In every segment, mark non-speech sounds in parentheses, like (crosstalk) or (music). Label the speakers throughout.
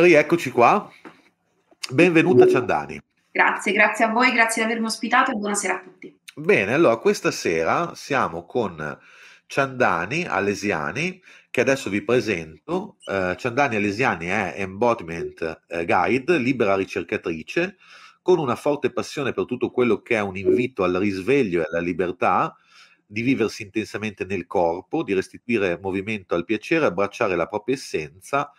Speaker 1: Rieccoci qua. Benvenuta Ciandani.
Speaker 2: Grazie, grazie a voi, grazie di avermi ospitato e buonasera a tutti.
Speaker 1: Bene, allora questa sera siamo con Ciandani Alesiani, che adesso vi presento. Uh, Ciandani Alesiani è Embodiment uh, Guide, libera ricercatrice, con una forte passione per tutto quello che è un invito al risveglio e alla libertà, di viversi intensamente nel corpo, di restituire movimento al piacere, abbracciare la propria essenza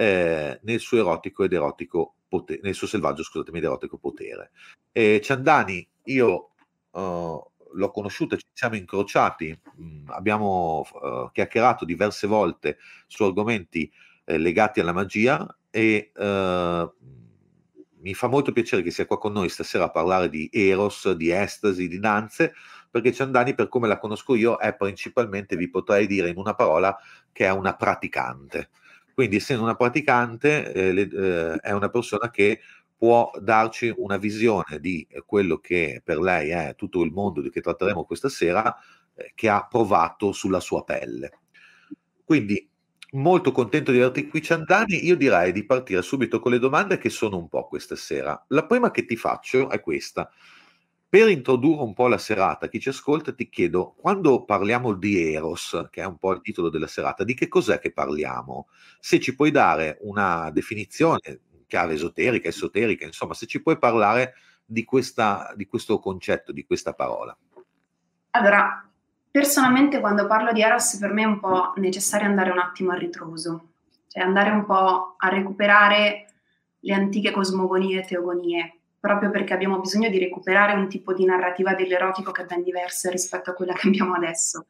Speaker 1: eh, nel suo erotico ed erotico potere, nel suo selvaggio, scusatemi, ed erotico potere. E Ciandani, io uh, l'ho conosciuta, ci siamo incrociati, mh, mm, abbiamo uh, chiacchierato diverse volte su argomenti eh, legati alla magia e uh, mi fa molto piacere che sia qua con noi stasera a parlare di Eros, di estasi, di danze, perché Ciandani, per come la conosco io, è principalmente, vi potrei dire in una parola, che è una praticante. Quindi, essendo una praticante, eh, le, eh, è una persona che può darci una visione di quello che per lei è tutto il mondo di che tratteremo questa sera, eh, che ha provato sulla sua pelle. Quindi, molto contento di averti qui Ciandani, io direi di partire subito con le domande che sono un po' questa sera. La prima che ti faccio è questa. Per introdurre un po' la serata, chi ci ascolta ti chiedo, quando parliamo di Eros, che è un po' il titolo della serata, di che cos'è che parliamo? Se ci puoi dare una definizione, chiave esoterica, esoterica, insomma, se ci puoi parlare di, questa, di questo concetto, di questa parola.
Speaker 2: Allora, personalmente quando parlo di Eros per me è un po' necessario andare un attimo a ritroso, cioè andare un po' a recuperare le antiche cosmogonie e teogonie proprio perché abbiamo bisogno di recuperare un tipo di narrativa dell'erotico che è ben diversa rispetto a quella che abbiamo adesso.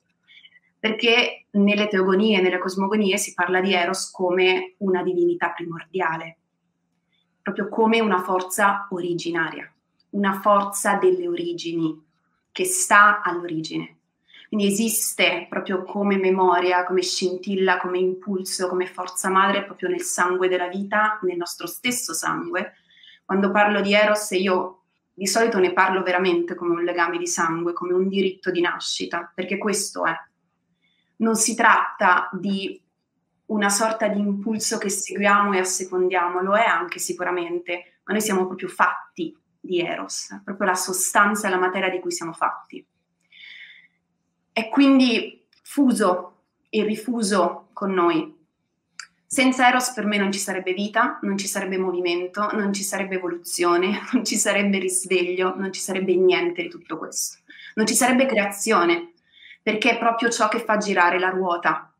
Speaker 2: Perché nelle teogonie, nelle cosmogonie si parla di Eros come una divinità primordiale, proprio come una forza originaria, una forza delle origini che sta all'origine. Quindi esiste proprio come memoria, come scintilla, come impulso, come forza madre proprio nel sangue della vita, nel nostro stesso sangue, quando parlo di Eros io di solito ne parlo veramente come un legame di sangue, come un diritto di nascita, perché questo è. Non si tratta di una sorta di impulso che seguiamo e assecondiamo, lo è anche sicuramente, ma noi siamo proprio fatti di Eros, proprio la sostanza e la materia di cui siamo fatti. È quindi fuso e rifuso con noi, senza Eros per me non ci sarebbe vita, non ci sarebbe movimento, non ci sarebbe evoluzione, (laughs) non ci sarebbe risveglio, non ci sarebbe niente di tutto questo. Non ci sarebbe creazione, perché è proprio ciò che fa girare la ruota.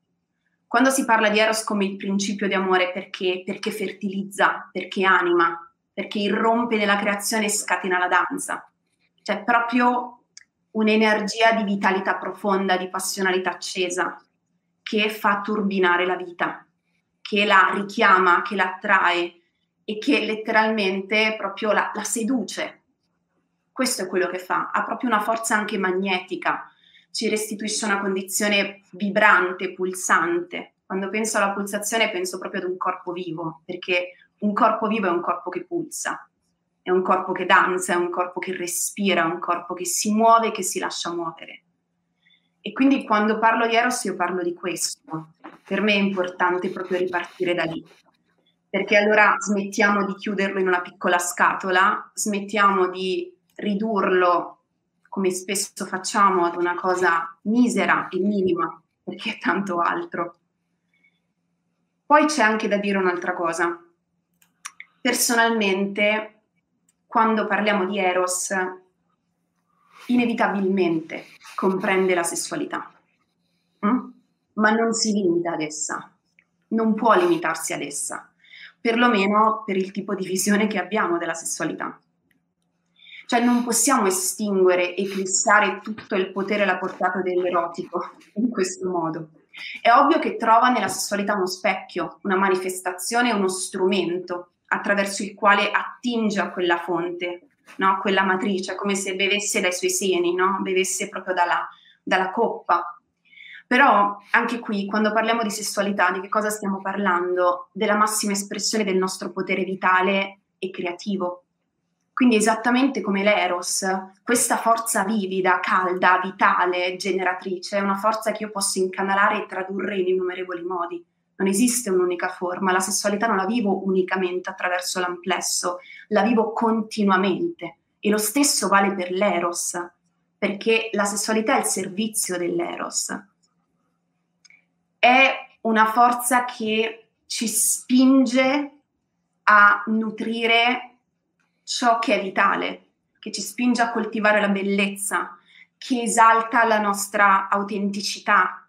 Speaker 2: Quando si parla di Eros come il principio di amore, perché? Perché fertilizza, perché anima, perché irrompe nella creazione e scatena la danza. C'è proprio un'energia di vitalità profonda, di passionalità accesa, che fa turbinare la vita che la richiama, che la attrae e che letteralmente proprio la, la seduce. Questo è quello che fa, ha proprio una forza anche magnetica, ci restituisce una condizione vibrante, pulsante. Quando penso alla pulsazione penso proprio ad un corpo vivo, perché un corpo vivo è un corpo che pulsa, è un corpo che danza, è un corpo che respira, è un corpo che si muove e che si lascia muovere. E quindi quando parlo di Eros io parlo di questo. Per me è importante proprio ripartire da lì. Perché allora smettiamo di chiuderlo in una piccola scatola, smettiamo di ridurlo, come spesso facciamo, ad una cosa misera e minima, perché è tanto altro. Poi c'è anche da dire un'altra cosa. Personalmente, quando parliamo di Eros, inevitabilmente comprende la sessualità, mm? ma non si limita ad essa, non può limitarsi ad essa, perlomeno per il tipo di visione che abbiamo della sessualità. Cioè non possiamo estinguere, eclissare tutto il potere e la portata dell'erotico in questo modo. È ovvio che trova nella sessualità uno specchio, una manifestazione, uno strumento attraverso il quale attinge a quella fonte, no? quella matrice, come se bevesse dai suoi seni, no? bevesse proprio dalla, dalla coppa. Però anche qui, quando parliamo di sessualità, di che cosa stiamo parlando? Della massima espressione del nostro potere vitale e creativo. Quindi esattamente come l'Eros, questa forza vivida, calda, vitale, generatrice, è una forza che io posso incanalare e tradurre in innumerevoli modi. Non esiste un'unica forma, la sessualità non la vivo unicamente attraverso l'amplesso, la vivo continuamente e lo stesso vale per l'eros, perché la sessualità è il servizio dell'eros. È una forza che ci spinge a nutrire ciò che è vitale, che ci spinge a coltivare la bellezza, che esalta la nostra autenticità,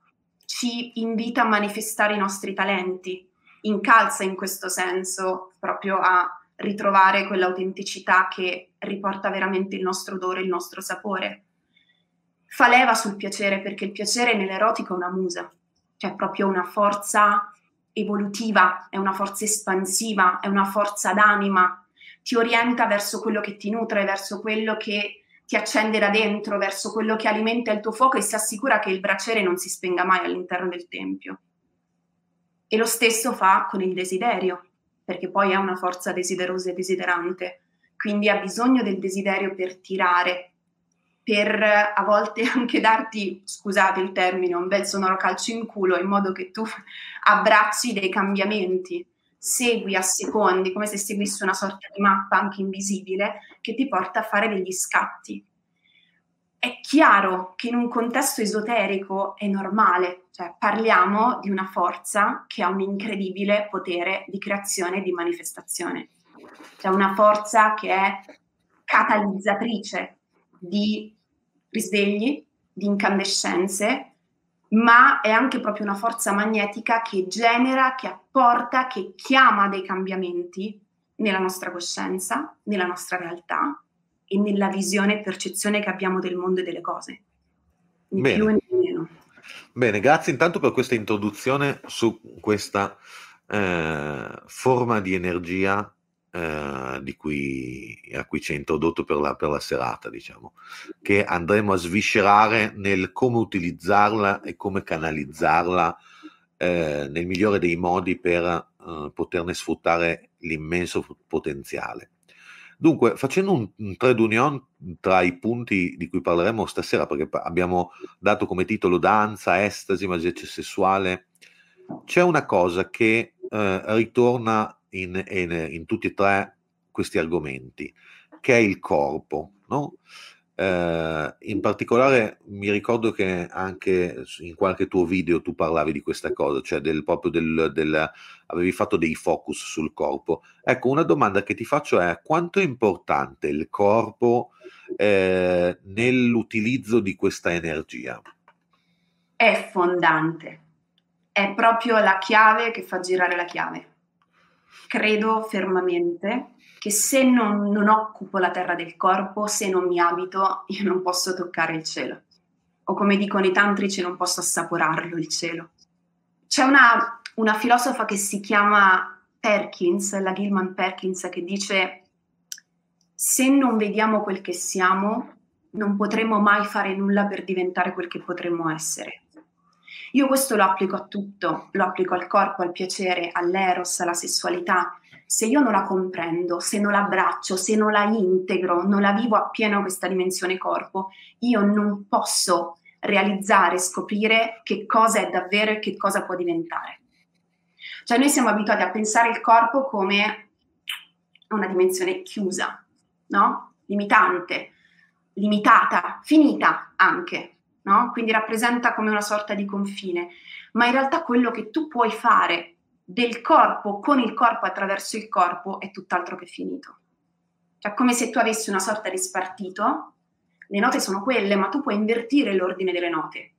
Speaker 2: ci invita a manifestare i nostri talenti, incalza in questo senso proprio a ritrovare quell'autenticità che riporta veramente il nostro odore, il nostro sapore. Fa leva sul piacere perché il piacere nell'erotico è una musa, cioè proprio una forza evolutiva, è una forza espansiva, è una forza d'anima, ti orienta verso quello che ti nutre, verso quello che ti accende da dentro, verso quello che alimenta il tuo fuoco e si assicura che il braciere non si spenga mai all'interno del tempio. E lo stesso fa con il desiderio, perché poi è una forza desiderosa e desiderante, quindi ha bisogno del desiderio per tirare, per a volte (laughs) anche darti, scusate il termine, un bel sonoro calcio in culo in modo che tu (laughs) abbracci dei cambiamenti, segui a secondi, come se seguissi una sorta di mappa anche invisibile che ti porta a fare degli scatti. È chiaro che in un contesto esoterico è normale, cioè parliamo di una forza che ha un incredibile potere di creazione e di manifestazione. C'è una forza che è catalizzatrice di risvegli, di incandescenze, ma è anche proprio una forza magnetica che genera, che apporta, che chiama dei cambiamenti nella nostra coscienza, nella nostra realtà e nella visione e percezione che abbiamo del mondo e delle cose.
Speaker 1: Né Bene. più né meno. Bene, grazie intanto per questa introduzione su questa eh, forma di energia eh, cui, a cui ci ha introdotto per la, per la serata, diciamo, che andremo a sviscerare nel come utilizzarla e come canalizzarla eh, nel migliore dei modi per eh, poterne sfruttare l'immenso potenziale. Dunque, facendo un, un trade union tra i punti di cui parleremo stasera, perché abbiamo dato come titolo danza, estasi, magia sessuale, c'è una cosa che eh, ritorna in, in, in, tutti e tre questi argomenti, che è il corpo. No? Eh, in particolare mi ricordo che anche in qualche tuo video tu parlavi di questa cosa, cioè del, proprio del, del, avevi fatto dei focus sul corpo. Ecco, una domanda che ti faccio è quanto è importante il corpo eh, nell'utilizzo di questa energia?
Speaker 2: È fondante, è proprio la chiave che fa girare la chiave credo fermamente che se non, non, occupo la terra del corpo, se non mi abito, io non posso toccare il cielo. O come dicono i tantrici, non posso assaporarlo il cielo. C'è una, una filosofa che si chiama Perkins, la Gilman Perkins, che dice se non vediamo quel che siamo, non potremo mai fare nulla per diventare quel che potremmo essere. Io questo lo applico a tutto, lo applico al corpo, al piacere, all'eros, alla sessualità. Se io non la comprendo, se non la abbraccio, se non la integro, non la vivo appieno questa dimensione corpo, io non posso realizzare, scoprire che cosa è davvero e che cosa può diventare. Cioè noi siamo abituati a pensare il corpo come una dimensione chiusa, no? Limitante, limitata, finita anche no? Quindi rappresenta come una sorta di confine, ma in realtà quello che tu puoi fare del corpo con il corpo attraverso il corpo è tutt'altro che finito. Cioè come se tu avessi una sorta di spartito, le note sono quelle, ma tu puoi invertire l'ordine delle note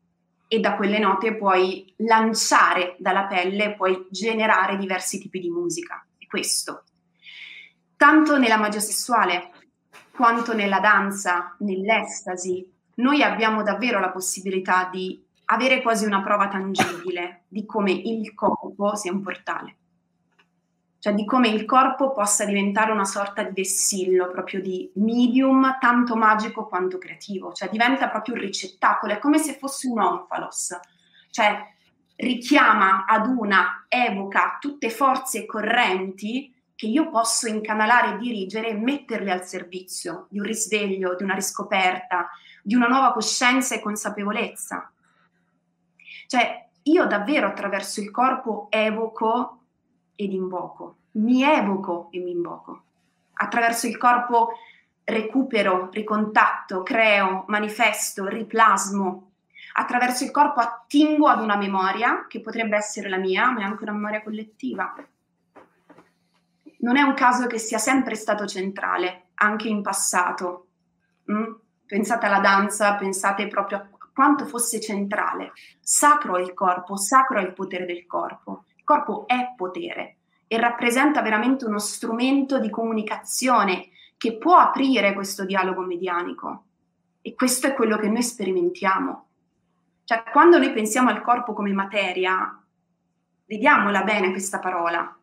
Speaker 2: e da quelle note puoi lanciare dalla pelle, puoi generare diversi tipi di musica. È questo. Tanto nella magia sessuale quanto nella danza, nell'estasi, noi abbiamo davvero la possibilità di avere quasi una prova tangibile di come il corpo sia un portale, cioè di come il corpo possa diventare una sorta di vessillo, proprio di medium tanto magico quanto creativo, cioè diventa proprio un ricettacolo, è come se fosse un onfalos, cioè richiama ad una, evoca tutte forze correnti che io posso incanalare e dirigere e metterle al servizio di un risveglio, di una riscoperta, di una nuova coscienza e consapevolezza. Cioè, io davvero attraverso il corpo evoco ed invoco, mi evoco e mi invoco. Attraverso il corpo recupero, ricontatto, creo, manifesto, riplasmo. Attraverso il corpo attingo ad una memoria che potrebbe essere la mia, ma è anche una memoria collettiva. Non è un caso che sia sempre stato centrale, anche in passato. Mm? Pensate alla danza, pensate proprio a quanto fosse centrale. Sacro è il corpo, sacro è il potere del corpo. Il corpo è potere e rappresenta veramente uno strumento di comunicazione che può aprire questo dialogo medianico. E questo è quello che noi sperimentiamo. Cioè, quando noi pensiamo al corpo come materia, vediamola bene questa parola,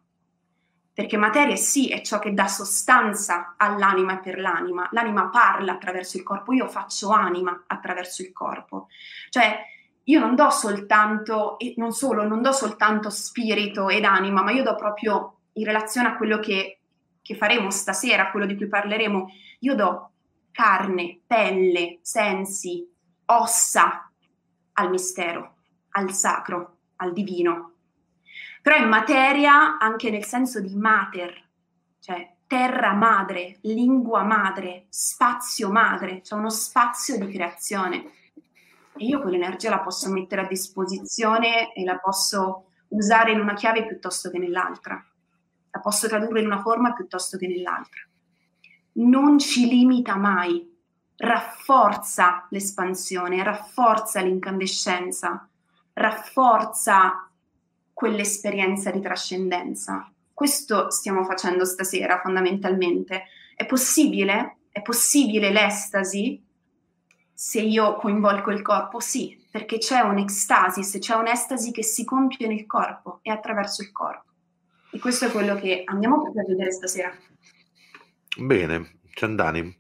Speaker 2: perché materia sì è ciò che dà sostanza all'anima e per l'anima. L'anima parla attraverso il corpo, io faccio anima attraverso il corpo. Cioè io non do soltanto, e non solo, non do soltanto spirito ed anima, ma io do proprio in relazione a quello che, che faremo stasera, a quello di cui parleremo, io do carne, pelle, sensi, ossa al mistero, al sacro, al divino però in materia anche nel senso di mater, cioè terra madre, lingua madre, spazio madre, cioè uno spazio di creazione. E io quell'energia la posso mettere a disposizione e la posso usare in una chiave piuttosto che nell'altra, la posso tradurre in una forma piuttosto che nell'altra. Non ci limita mai, rafforza l'espansione, rafforza l'incandescenza, rafforza quell'esperienza di trascendenza. Questo stiamo facendo stasera fondamentalmente. È possibile? È possibile l'estasi se io coinvolgo il corpo? Sì, perché c'è un'extasis, c'è un'estasi che si compie nel corpo e attraverso il corpo. E questo è quello che andiamo a vedere stasera.
Speaker 1: Bene, Ciandani,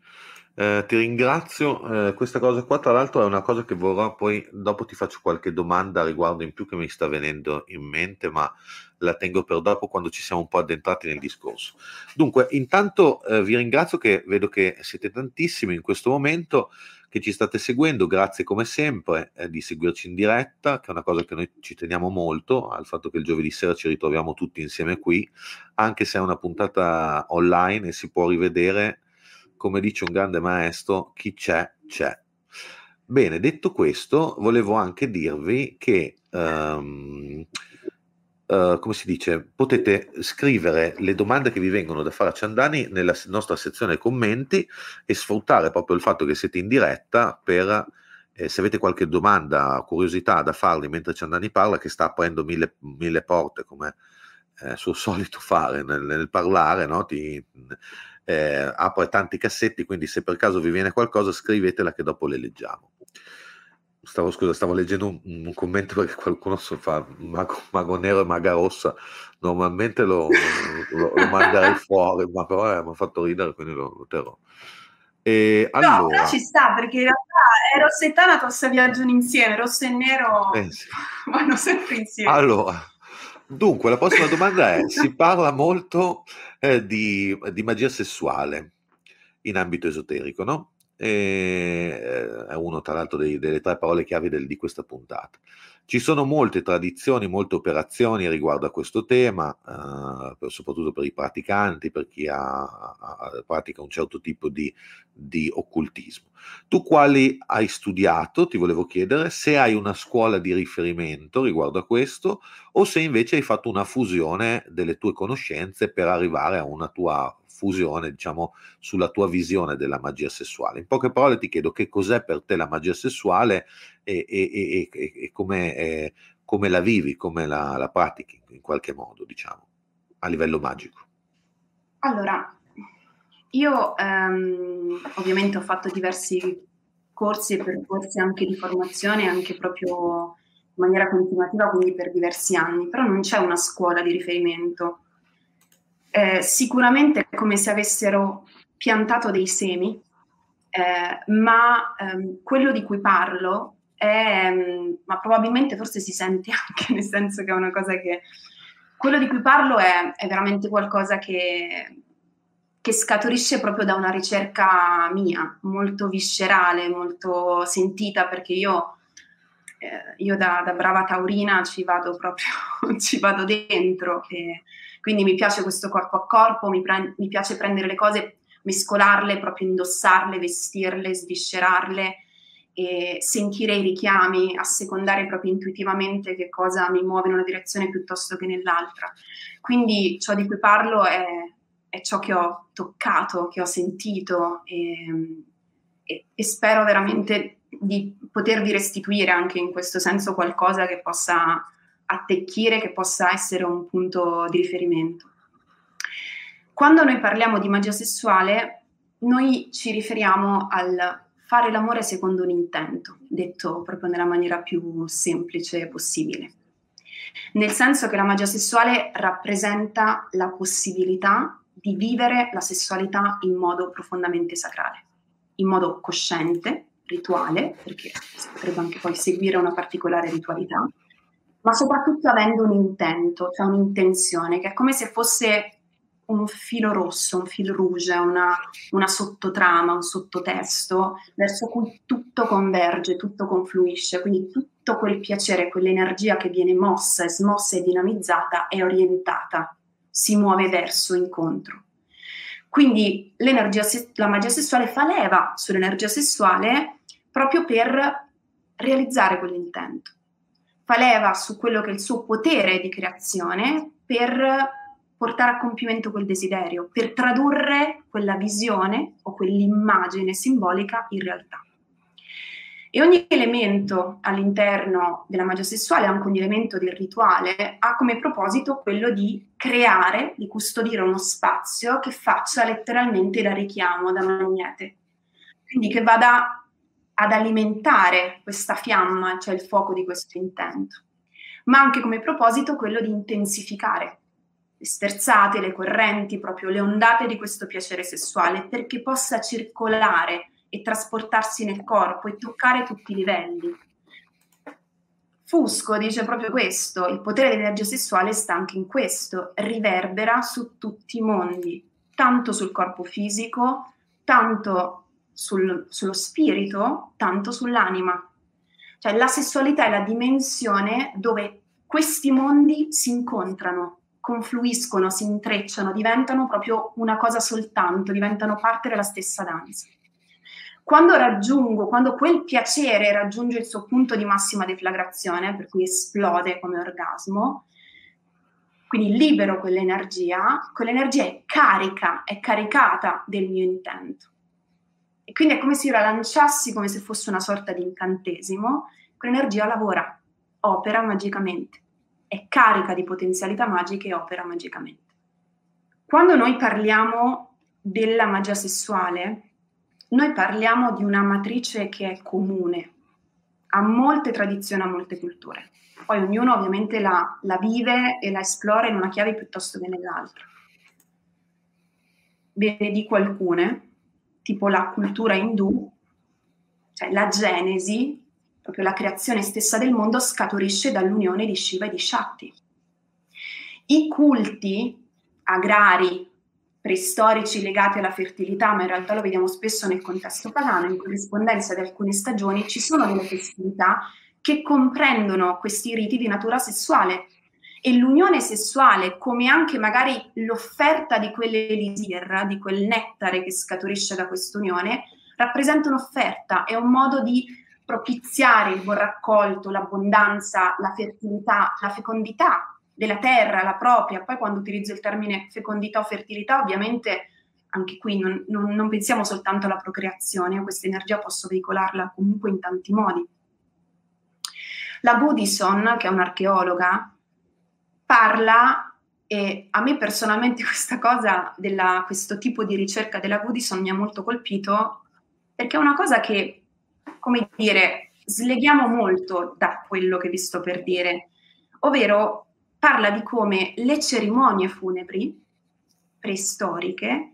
Speaker 1: eh, ti ringrazio. Eh, questa cosa qua, tra l'altro, è una cosa che vorrò poi dopo ti faccio qualche domanda riguardo in più che mi sta venendo in mente, ma la tengo per dopo quando ci siamo un po' addentrati nel discorso. Dunque, intanto eh, vi ringrazio che vedo che siete tantissimi in questo momento che ci state seguendo, grazie come sempre eh, di seguirci in diretta, che è una cosa che noi ci teniamo molto, al fatto che il giovedì sera ci ritroviamo tutti insieme qui, anche se è una puntata online e si può rivedere come dice un grande maestro, chi c'è, c'è. Bene, detto questo, volevo anche dirvi che, um, uh, come si dice, potete scrivere le domande che vi vengono da fare a Ciandani nella nostra sezione commenti e sfruttare proprio il fatto che siete in diretta per, eh, se avete qualche domanda, curiosità da farli mentre Ciandani parla, che sta aprendo mille, mille porte come eh, suo solito fare nel, nel parlare, no? Ti, eh, apre tanti cassetti, quindi se per caso vi viene qualcosa scrivetela che dopo le leggiamo. Stavo, scusa, stavo leggendo un, un commento perché qualcuno so fa mago, mago, nero e maga rossa, normalmente lo, lo, lo manderei (laughs) fuori, ma però eh, mi ha fatto ridere, quindi lo, lo terrò.
Speaker 2: E allora, no, però ci sta perché in realtà è Rossa e Thanatos viaggiano insieme, rosso e nero eh sì. (laughs) vanno sempre insieme.
Speaker 1: Allora, Dunque, la prossima (laughs) domanda è: si parla molto eh, di, di, magia sessuale in ambito esoterico, no? E, eh, è uno, tra l'altro, dei, delle tre parole chiave del, di questa puntata. Ci sono molte tradizioni, molte operazioni riguardo a questo tema, eh, soprattutto per i praticanti, per chi ha, ha, pratica un certo tipo di, di, occultismo. Tu quali hai studiato, ti volevo chiedere, se hai una scuola di riferimento riguardo a questo o se invece hai fatto una fusione delle tue conoscenze per arrivare a una tua fusione, diciamo, sulla tua visione della magia sessuale. In poche parole ti chiedo che cos'è per te la magia sessuale e, e, e, e come, eh, come, la vivi, come la, la pratichi in qualche modo, diciamo, a livello magico.
Speaker 2: Allora, io ehm, ovviamente ho fatto diversi corsi e percorsi anche di formazione, anche proprio in maniera continuativa, quindi per diversi anni, però non c'è una scuola di riferimento eh, sicuramente è come se avessero piantato dei semi, eh, ma ehm, quello di cui parlo è, ehm, ma probabilmente forse si sente (laughs) anche nel senso che è una cosa che, quello di cui parlo è, è veramente qualcosa che, che scaturisce proprio da una ricerca mia, molto viscerale, molto sentita, perché io eh, io da, da, brava taurina ci vado proprio, (laughs) ci vado dentro, e quindi mi piace questo corpo a corpo, mi, pre- mi piace prendere le cose, mescolarle, proprio indossarle, vestirle, sviscerarle sentire i richiami, assecondare proprio intuitivamente che cosa mi muove in una direzione piuttosto che nell'altra. Quindi ciò di cui parlo è, è ciò che ho toccato, che ho sentito e, e, e spero veramente di potervi restituire anche in questo senso qualcosa che possa attecchire, che possa essere un punto di riferimento. Quando noi parliamo di magia sessuale, noi ci riferiamo al fare l'amore secondo un intento, detto proprio nella maniera più semplice possibile. Nel senso che la magia sessuale rappresenta la possibilità di vivere la sessualità in modo profondamente sacrale, in modo cosciente, rituale, perché si potrebbe anche poi seguire una particolare ritualità, ma soprattutto avendo un intento, cioè un'intenzione, che è come se fosse un filo rosso, un fil rouge, una, una sottotrama, un sottotesto verso cui tutto converge, tutto confluisce, quindi tutto quel piacere, quell'energia che viene mossa, e smossa e dinamizzata è orientata, si muove verso incontro. Quindi la magia sessuale fa leva sull'energia sessuale proprio per realizzare quell'intento. Fa leva su quello che è il suo potere di creazione per portare a compimento quel desiderio, per tradurre quella visione o quell'immagine simbolica in realtà. E ogni elemento all'interno della magia sessuale, anche ogni elemento del rituale, ha come proposito quello di creare, di custodire uno spazio che faccia letteralmente da richiamo, da magnete. Quindi che vada ad alimentare questa fiamma, cioè il fuoco di questo intento, ma anche come proposito quello di intensificare le sterzate, le correnti, proprio le ondate di questo piacere sessuale, perché possa circolare e trasportarsi nel corpo e toccare tutti i livelli. Fusco dice proprio questo, il potere dell'energia sessuale sta anche in questo, riverbera su tutti i mondi, tanto sul corpo fisico, tanto sul, sullo spirito, tanto sull'anima. Cioè la sessualità è la dimensione dove questi mondi si incontrano, confluiscono, si intrecciano, diventano proprio una cosa soltanto, diventano parte della stessa danza. Quando raggiungo, quando quel piacere raggiunge il suo punto di massima deflagrazione, per cui esplode come orgasmo, quindi libero quell'energia, quell'energia è carica, è caricata del mio intento. E quindi è come se io la lanciassi come se fosse una sorta di incantesimo, quell'energia lavora, opera magicamente, è carica di potenzialità magiche e opera magicamente. Quando noi parliamo della magia sessuale, noi parliamo di una matrice che è comune a molte tradizioni, a molte culture. Poi ognuno ovviamente la, la vive e la esplora in una chiave piuttosto che nell'altra. Ve ne dico alcune tipo la cultura indù, cioè la genesi, proprio la creazione stessa del mondo, scaturisce dall'unione di Shiva e di Shakti. I culti agrari preistorici legati alla fertilità, ma in realtà lo vediamo spesso nel contesto pagano, in corrispondenza di alcune stagioni, ci sono delle festività che comprendono questi riti di natura sessuale e l'unione sessuale, come anche magari l'offerta di quell'elisir, di quel nettare che scaturisce da quest'unione, rappresenta un'offerta, è un modo di propiziare il buon raccolto, l'abbondanza, la fertilità, la fecondità della terra, la propria. Poi quando utilizzo il termine fecondità o fertilità, ovviamente anche qui non, non, non pensiamo soltanto alla procreazione, questa energia posso veicolarla comunque in tanti modi. La Goodison, che è un'archeologa, parla e a me personalmente (laughs) questa cosa, della, questo tipo di ricerca della Goodison mi ha molto colpito perché è una cosa che, come dire, sleghiamo molto da quello che vi sto per dire, ovvero parla di come le cerimonie funebri preistoriche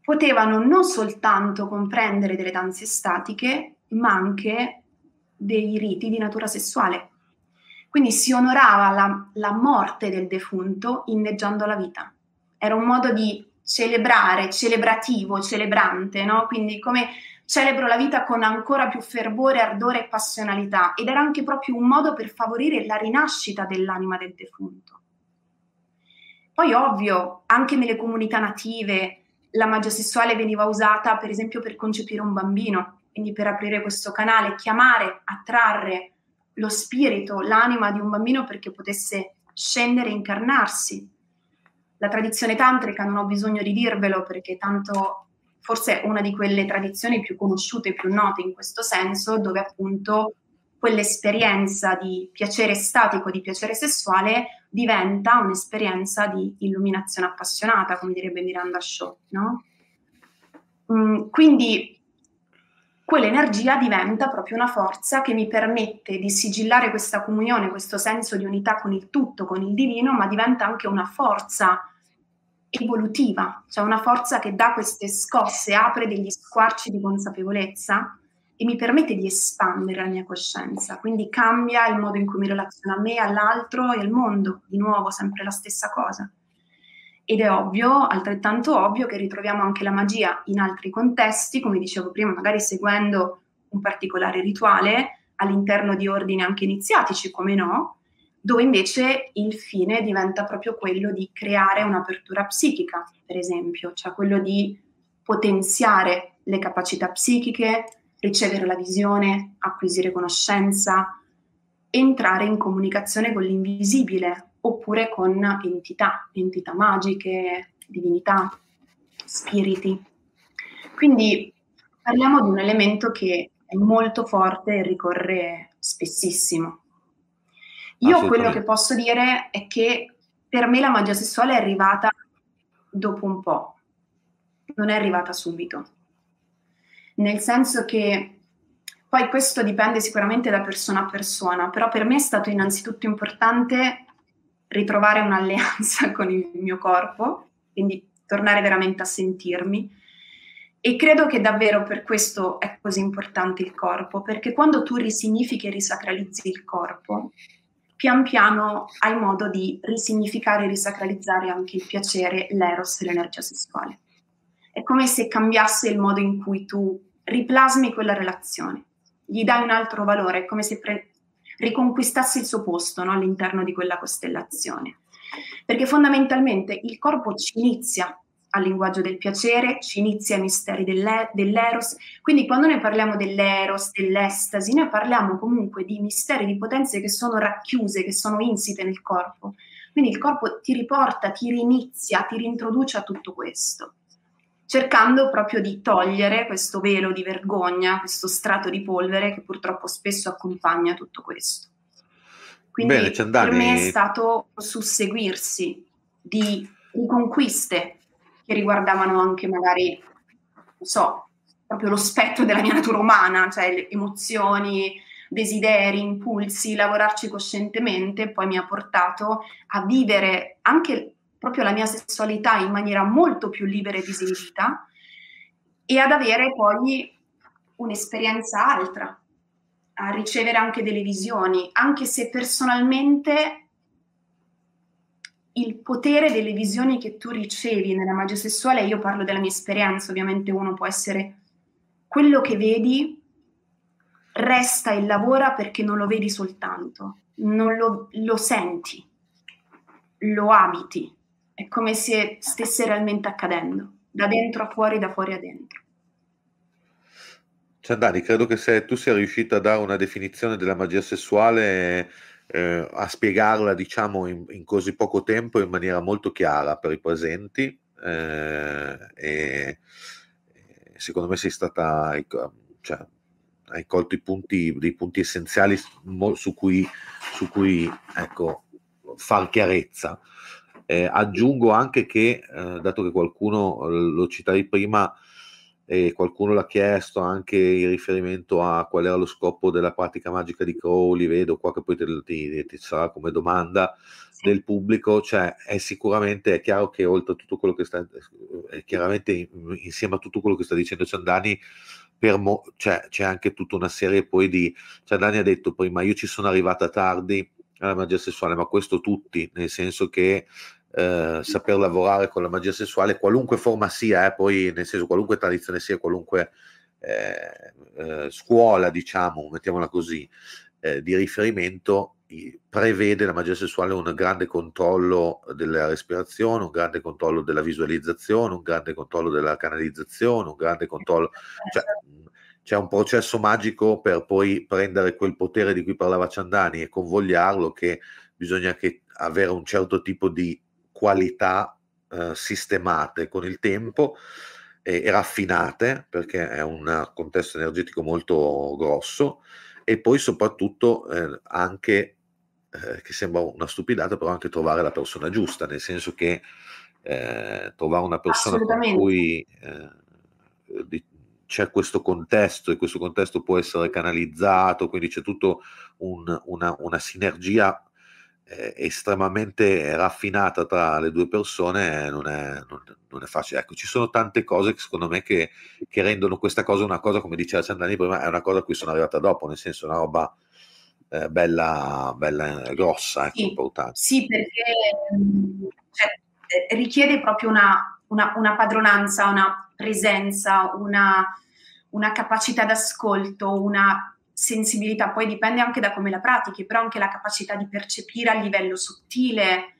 Speaker 2: potevano non soltanto comprendere delle danze statiche, ma anche dei riti di natura sessuale. Quindi si onorava la, la morte del defunto inneggiando la vita. Era un modo di celebrare, celebrativo, celebrante, no? Quindi come celebro la vita con ancora più fervore, ardore e passionalità ed era anche proprio un modo per favorire la rinascita dell'anima del defunto. Poi ovvio, anche nelle comunità native la magia sessuale veniva usata per esempio per concepire un bambino, quindi per aprire questo canale, chiamare, attrarre lo spirito, l'anima di un bambino perché potesse scendere e incarnarsi. La tradizione tantrica non ho bisogno di dirvelo perché tanto forse è una di quelle tradizioni più conosciute più note in questo senso, dove appunto quell'esperienza di piacere statico, di piacere sessuale, diventa un'esperienza di illuminazione appassionata, come direbbe Miranda Shaw, no? Mm, quindi quell'energia diventa proprio una forza che mi permette di sigillare questa comunione, questo senso di unità con il tutto, con il divino, ma diventa anche una forza evolutiva, cioè una forza che dà queste scosse, apre degli squarci di consapevolezza e mi permette di espandere la mia coscienza, quindi cambia il modo in cui mi relaziono a me, all'altro e al mondo, di nuovo sempre la stessa cosa. Ed è ovvio, altrettanto ovvio, che ritroviamo anche la magia in altri contesti, come dicevo prima, magari seguendo un particolare rituale all'interno di ordini anche iniziatici, come no, dove invece il fine diventa proprio quello di creare un'apertura psichica, per esempio, cioè quello di potenziare le capacità psichiche, ricevere la visione, acquisire conoscenza, entrare in comunicazione con l'invisibile oppure con entità, entità magiche, divinità, spiriti. Quindi parliamo di un elemento che è molto forte e ricorre spessissimo. Io quello che posso dire è che per me la magia sessuale è arrivata dopo un po', non è arrivata subito. Nel senso che poi questo dipende sicuramente da persona a persona, però per me è stato innanzitutto importante ritrovare un'alleanza (laughs) con il mio corpo, quindi tornare veramente a sentirmi. E credo che davvero per questo è così importante il corpo, perché quando tu risignifichi e risacralizzi il corpo, pian piano hai modo di risignificare e risacralizzare anche il piacere, l'eros e l'energia sessuale. È come se cambiasse il modo in cui tu riplasmi quella relazione, gli dai un altro valore, è come se pre- riconquistassi il suo posto no, all'interno di quella costellazione. Perché fondamentalmente il corpo ci inizia al linguaggio del piacere, ci inizia ai misteri dell'e- dell'eros. Quindi quando noi parliamo dell'eros, dell'estasi, noi parliamo comunque di misteri, di potenze che sono racchiuse, che sono insite nel corpo. Quindi il corpo ti riporta, ti rinizia, ti rintroduce a tutto questo, cercando proprio di togliere questo velo di vergogna, questo strato di polvere che purtroppo spesso accompagna tutto questo. Quindi Bene, per me è stato susseguirsi di conquiste che riguardavano anche magari, non so, proprio lo spettro della mia natura umana, cioè emozioni, desideri, impulsi, lavorarci coscientemente, poi mi ha portato a vivere anche proprio la mia sessualità in maniera molto più libera e disinibita e ad avere poi un'esperienza altra, a ricevere anche delle visioni, anche se personalmente il potere delle visioni che tu ricevi nella magia sessuale, io parlo della mia esperienza, ovviamente uno può essere quello che vedi, resta e lavora perché non lo vedi soltanto, non lo, lo senti, lo abiti, è come se stesse realmente accadendo, da dentro a fuori, da fuori a dentro.
Speaker 1: Ciandani, credo che se tu sia riuscita a dare una definizione della magia sessuale eh, a spiegarla diciamo in, in, così poco tempo in maniera molto chiara per i presenti eh, e, secondo me sei stata cioè, hai colto i punti, dei punti essenziali su cui, su cui ecco, far chiarezza. Eh, aggiungo anche che, eh, dato che qualcuno lo citavi prima, e qualcuno l'ha chiesto anche in riferimento a qual era lo scopo della pratica magica di Crowley, vedo qua che poi ti, ti, ti sarà come domanda sì. del pubblico, cioè è sicuramente, è chiaro che oltre a tutto quello che sta, è chiaramente insieme a tutto quello che sta dicendo Ciandani, mo, cioè, c'è anche tutta una serie poi di, Ciandani ha detto prima, io ci sono arrivata tardi alla magia sessuale, ma questo tutti, nel senso che eh, saper lavorare con la magia sessuale, qualunque forma sia, eh, poi nel senso qualunque tradizione sia, qualunque eh, eh, scuola, diciamo, mettiamola così, eh, di riferimento prevede la magia sessuale un grande controllo della respirazione, un grande controllo della visualizzazione, un grande controllo della canalizzazione, un grande controllo, cioè, (laughs) c'è un processo magico per poi prendere quel potere di cui parlava Ciandani e convogliarlo che bisogna che avere un certo tipo di qualità eh, sistemate con il tempo e, e, raffinate perché è un contesto energetico molto grosso e poi soprattutto eh, anche eh, che sembra una stupidata però anche trovare la persona giusta nel senso che eh, trovare una persona con cui eh, di, c'è questo contesto e questo contesto può essere canalizzato, quindi c'è tutta un, una, una, sinergia eh, estremamente raffinata tra le due persone, non è, non, non è, facile. Ecco, ci sono tante cose che secondo me che, che rendono questa cosa una cosa, come diceva Sandani prima, è una cosa a cui sono arrivata dopo, nel senso una roba eh, bella, bella grossa, ecco,
Speaker 2: sì,
Speaker 1: importante.
Speaker 2: Sì, perché cioè, eh, richiede proprio una, una, una padronanza, una presenza, una, una capacità d'ascolto, una sensibilità, poi dipende anche da come la pratichi, però anche la capacità di percepire a livello sottile,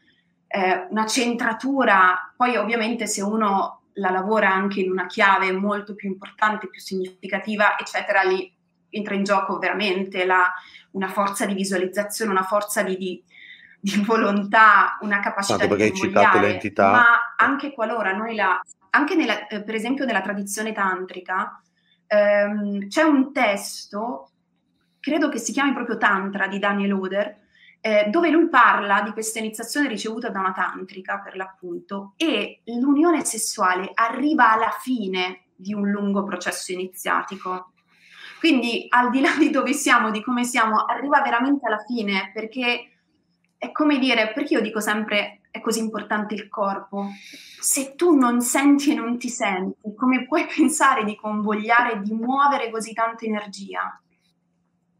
Speaker 2: eh, una centratura, poi ovviamente se uno la lavora anche in una chiave molto più importante, più significativa, eccetera, lì entra in gioco veramente la, una forza di visualizzazione, una forza di, di, di volontà, una capacità
Speaker 1: Tanto
Speaker 2: di
Speaker 1: hai citato l'entità.
Speaker 2: ma anche qualora noi la, anche nella, eh, per esempio nella tradizione tantrica, ehm, c'è un testo, credo che si chiami proprio Tantra di Daniel Oder, eh, dove lui parla di questa iniziazione ricevuta da una tantrica, per l'appunto, e l'unione sessuale arriva alla fine di un lungo processo iniziatico. Quindi al di là di dove siamo, di come siamo, arriva veramente alla fine, perché è come dire, perché io dico sempre è così importante il corpo. Se tu non senti e non ti senti, come puoi (laughs) pensare di convogliare, di muovere così tanta energia?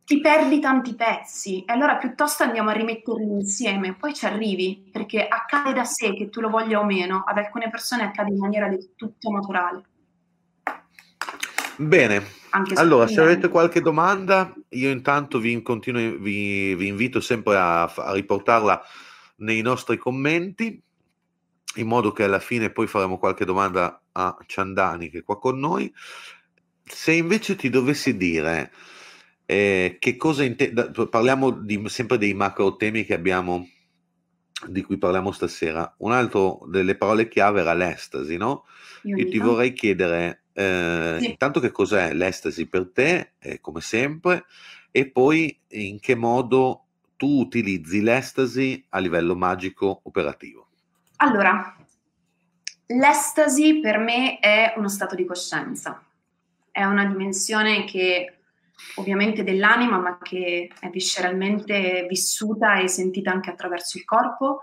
Speaker 2: Ti perdi tanti pezzi e allora piuttosto andiamo a rimetterli insieme, poi ci arrivi, perché accade da sé che tu lo voglia o meno, ad alcune persone accade in maniera del tutto naturale.
Speaker 1: Bene, allora se avete qualche domanda, io intanto vi, continuo, vi, vi invito sempre a, a riportarla nei nostri commenti, in modo che alla fine poi faremo qualche domanda a Ciandani che è qua con noi. Se invece ti dovessi dire eh, che cosa intende, parliamo di, sempre dei macro temi che abbiamo, di cui parliamo stasera. Un altro delle parole chiave era l'estasi, no? Io, Io ti vorrei chiedere eh, sì. intanto che cos'è l'estasi per te, eh, come sempre, e poi in che modo tu utilizzi l'estasi a livello magico operativo?
Speaker 2: Allora, l'estasi per me è uno stato di coscienza, è una dimensione che ovviamente dell'anima, ma che è visceralmente vissuta e sentita anche attraverso il corpo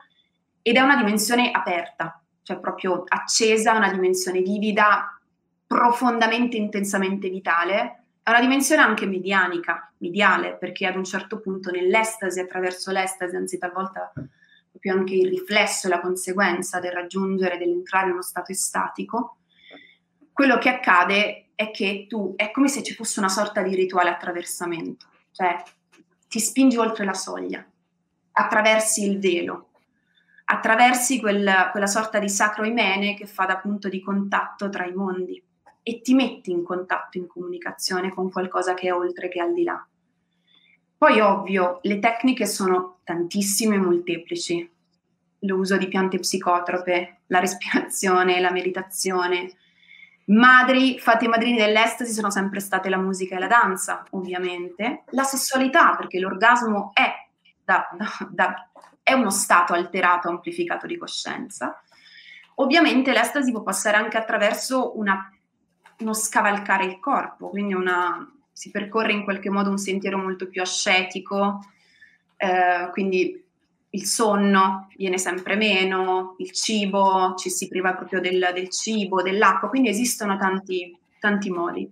Speaker 2: ed è una dimensione aperta, cioè proprio accesa, una dimensione vivida, profondamente, intensamente vitale è una dimensione anche medianica, mediale, perché ad un certo punto nell'estasi, attraverso l'estasi, anzi talvolta proprio anche il riflesso e la conseguenza del raggiungere, dell'entrare in uno stato estatico, quello che accade è che tu è come se ci fosse una sorta di rituale attraversamento, cioè ti spingi oltre la soglia, attraversi il velo, attraversi quel, quella sorta di sacro imene che fa da punto di contatto tra i mondi e ti metti in contatto, in comunicazione con qualcosa che è oltre che al di là. Poi ovvio, le tecniche sono tantissime e molteplici. L'uso di piante psicotrope, la respirazione, la meditazione. Madri, fate madrini dell'estasi sono sempre state la musica e la danza, ovviamente. La sessualità, perché l'orgasmo è, da, da, da, è uno stato alterato, amplificato di coscienza. Ovviamente l'estasi può passare anche attraverso una uno scavalcare il corpo, quindi una, si percorre in qualche modo un sentiero molto più ascetico, eh, quindi il sonno viene sempre meno, il cibo, ci si priva proprio del, del cibo, dell'acqua, quindi esistono tanti, tanti modi.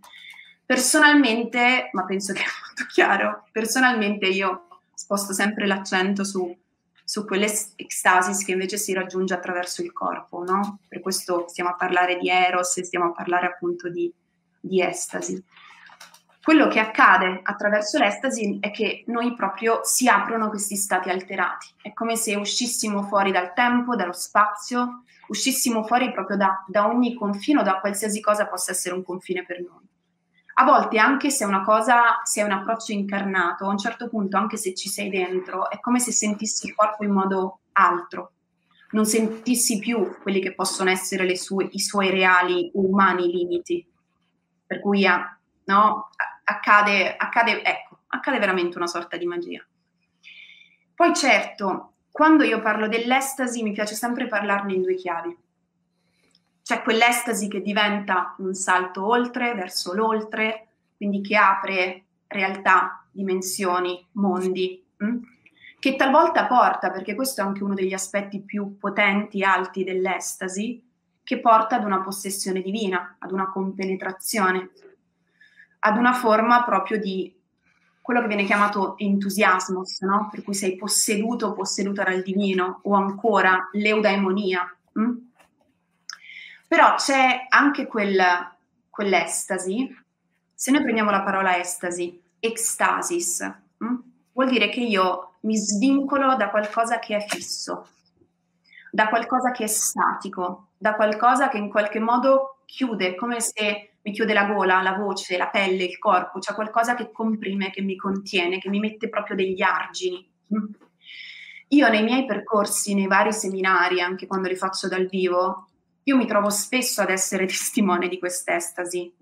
Speaker 2: Personalmente, ma penso che è molto chiaro, personalmente io sposto sempre l'accento su su quelle ecstasis che invece si raggiunge attraverso il corpo, no? Per questo stiamo a parlare di Eros e stiamo a parlare appunto di, di estasi. Quello che accade attraverso l'estasi è che noi proprio si aprono questi stati alterati. È come se uscissimo fuori dal tempo, dallo spazio, uscissimo fuori proprio da, da ogni confine da qualsiasi cosa possa essere un confine per noi. A volte, anche se una cosa, se è un approccio incarnato, a un certo punto, anche se ci sei dentro, è come se sentissi il corpo in modo altro, non sentissi più quelli che possono essere sue, i suoi reali umani limiti. Per cui no, accade, accade, ecco, accade veramente una sorta di magia. Poi certo, quando io parlo dell'estasi mi piace sempre parlarne in due chiavi. C'è quell'estasi che diventa un salto oltre, verso l'oltre, quindi che apre realtà, dimensioni, mondi, mh? Hm? che talvolta porta, perché questo è anche uno degli aspetti più potenti e alti dell'estasi, che porta ad una possessione divina, ad una compenetrazione, ad una forma proprio di quello che viene chiamato entusiasmos, no? per cui sei posseduto o posseduta dal divino, o ancora l'eudaimonia. Hm? Però c'è anche quel, quell'estasi, se noi prendiamo la parola estasi, ecstasis, hm? vuol dire che io mi svincolo da qualcosa che è fisso, da qualcosa che è statico, da qualcosa che in qualche modo chiude, come se mi chiude la gola, la voce, la pelle, il corpo, c'è qualcosa che comprime, che mi contiene, che mi mette proprio degli argini. Io nei miei percorsi, nei vari seminari, anche quando li faccio dal vivo, io mi trovo spesso ad essere (laughs) testimone di quest'estasi,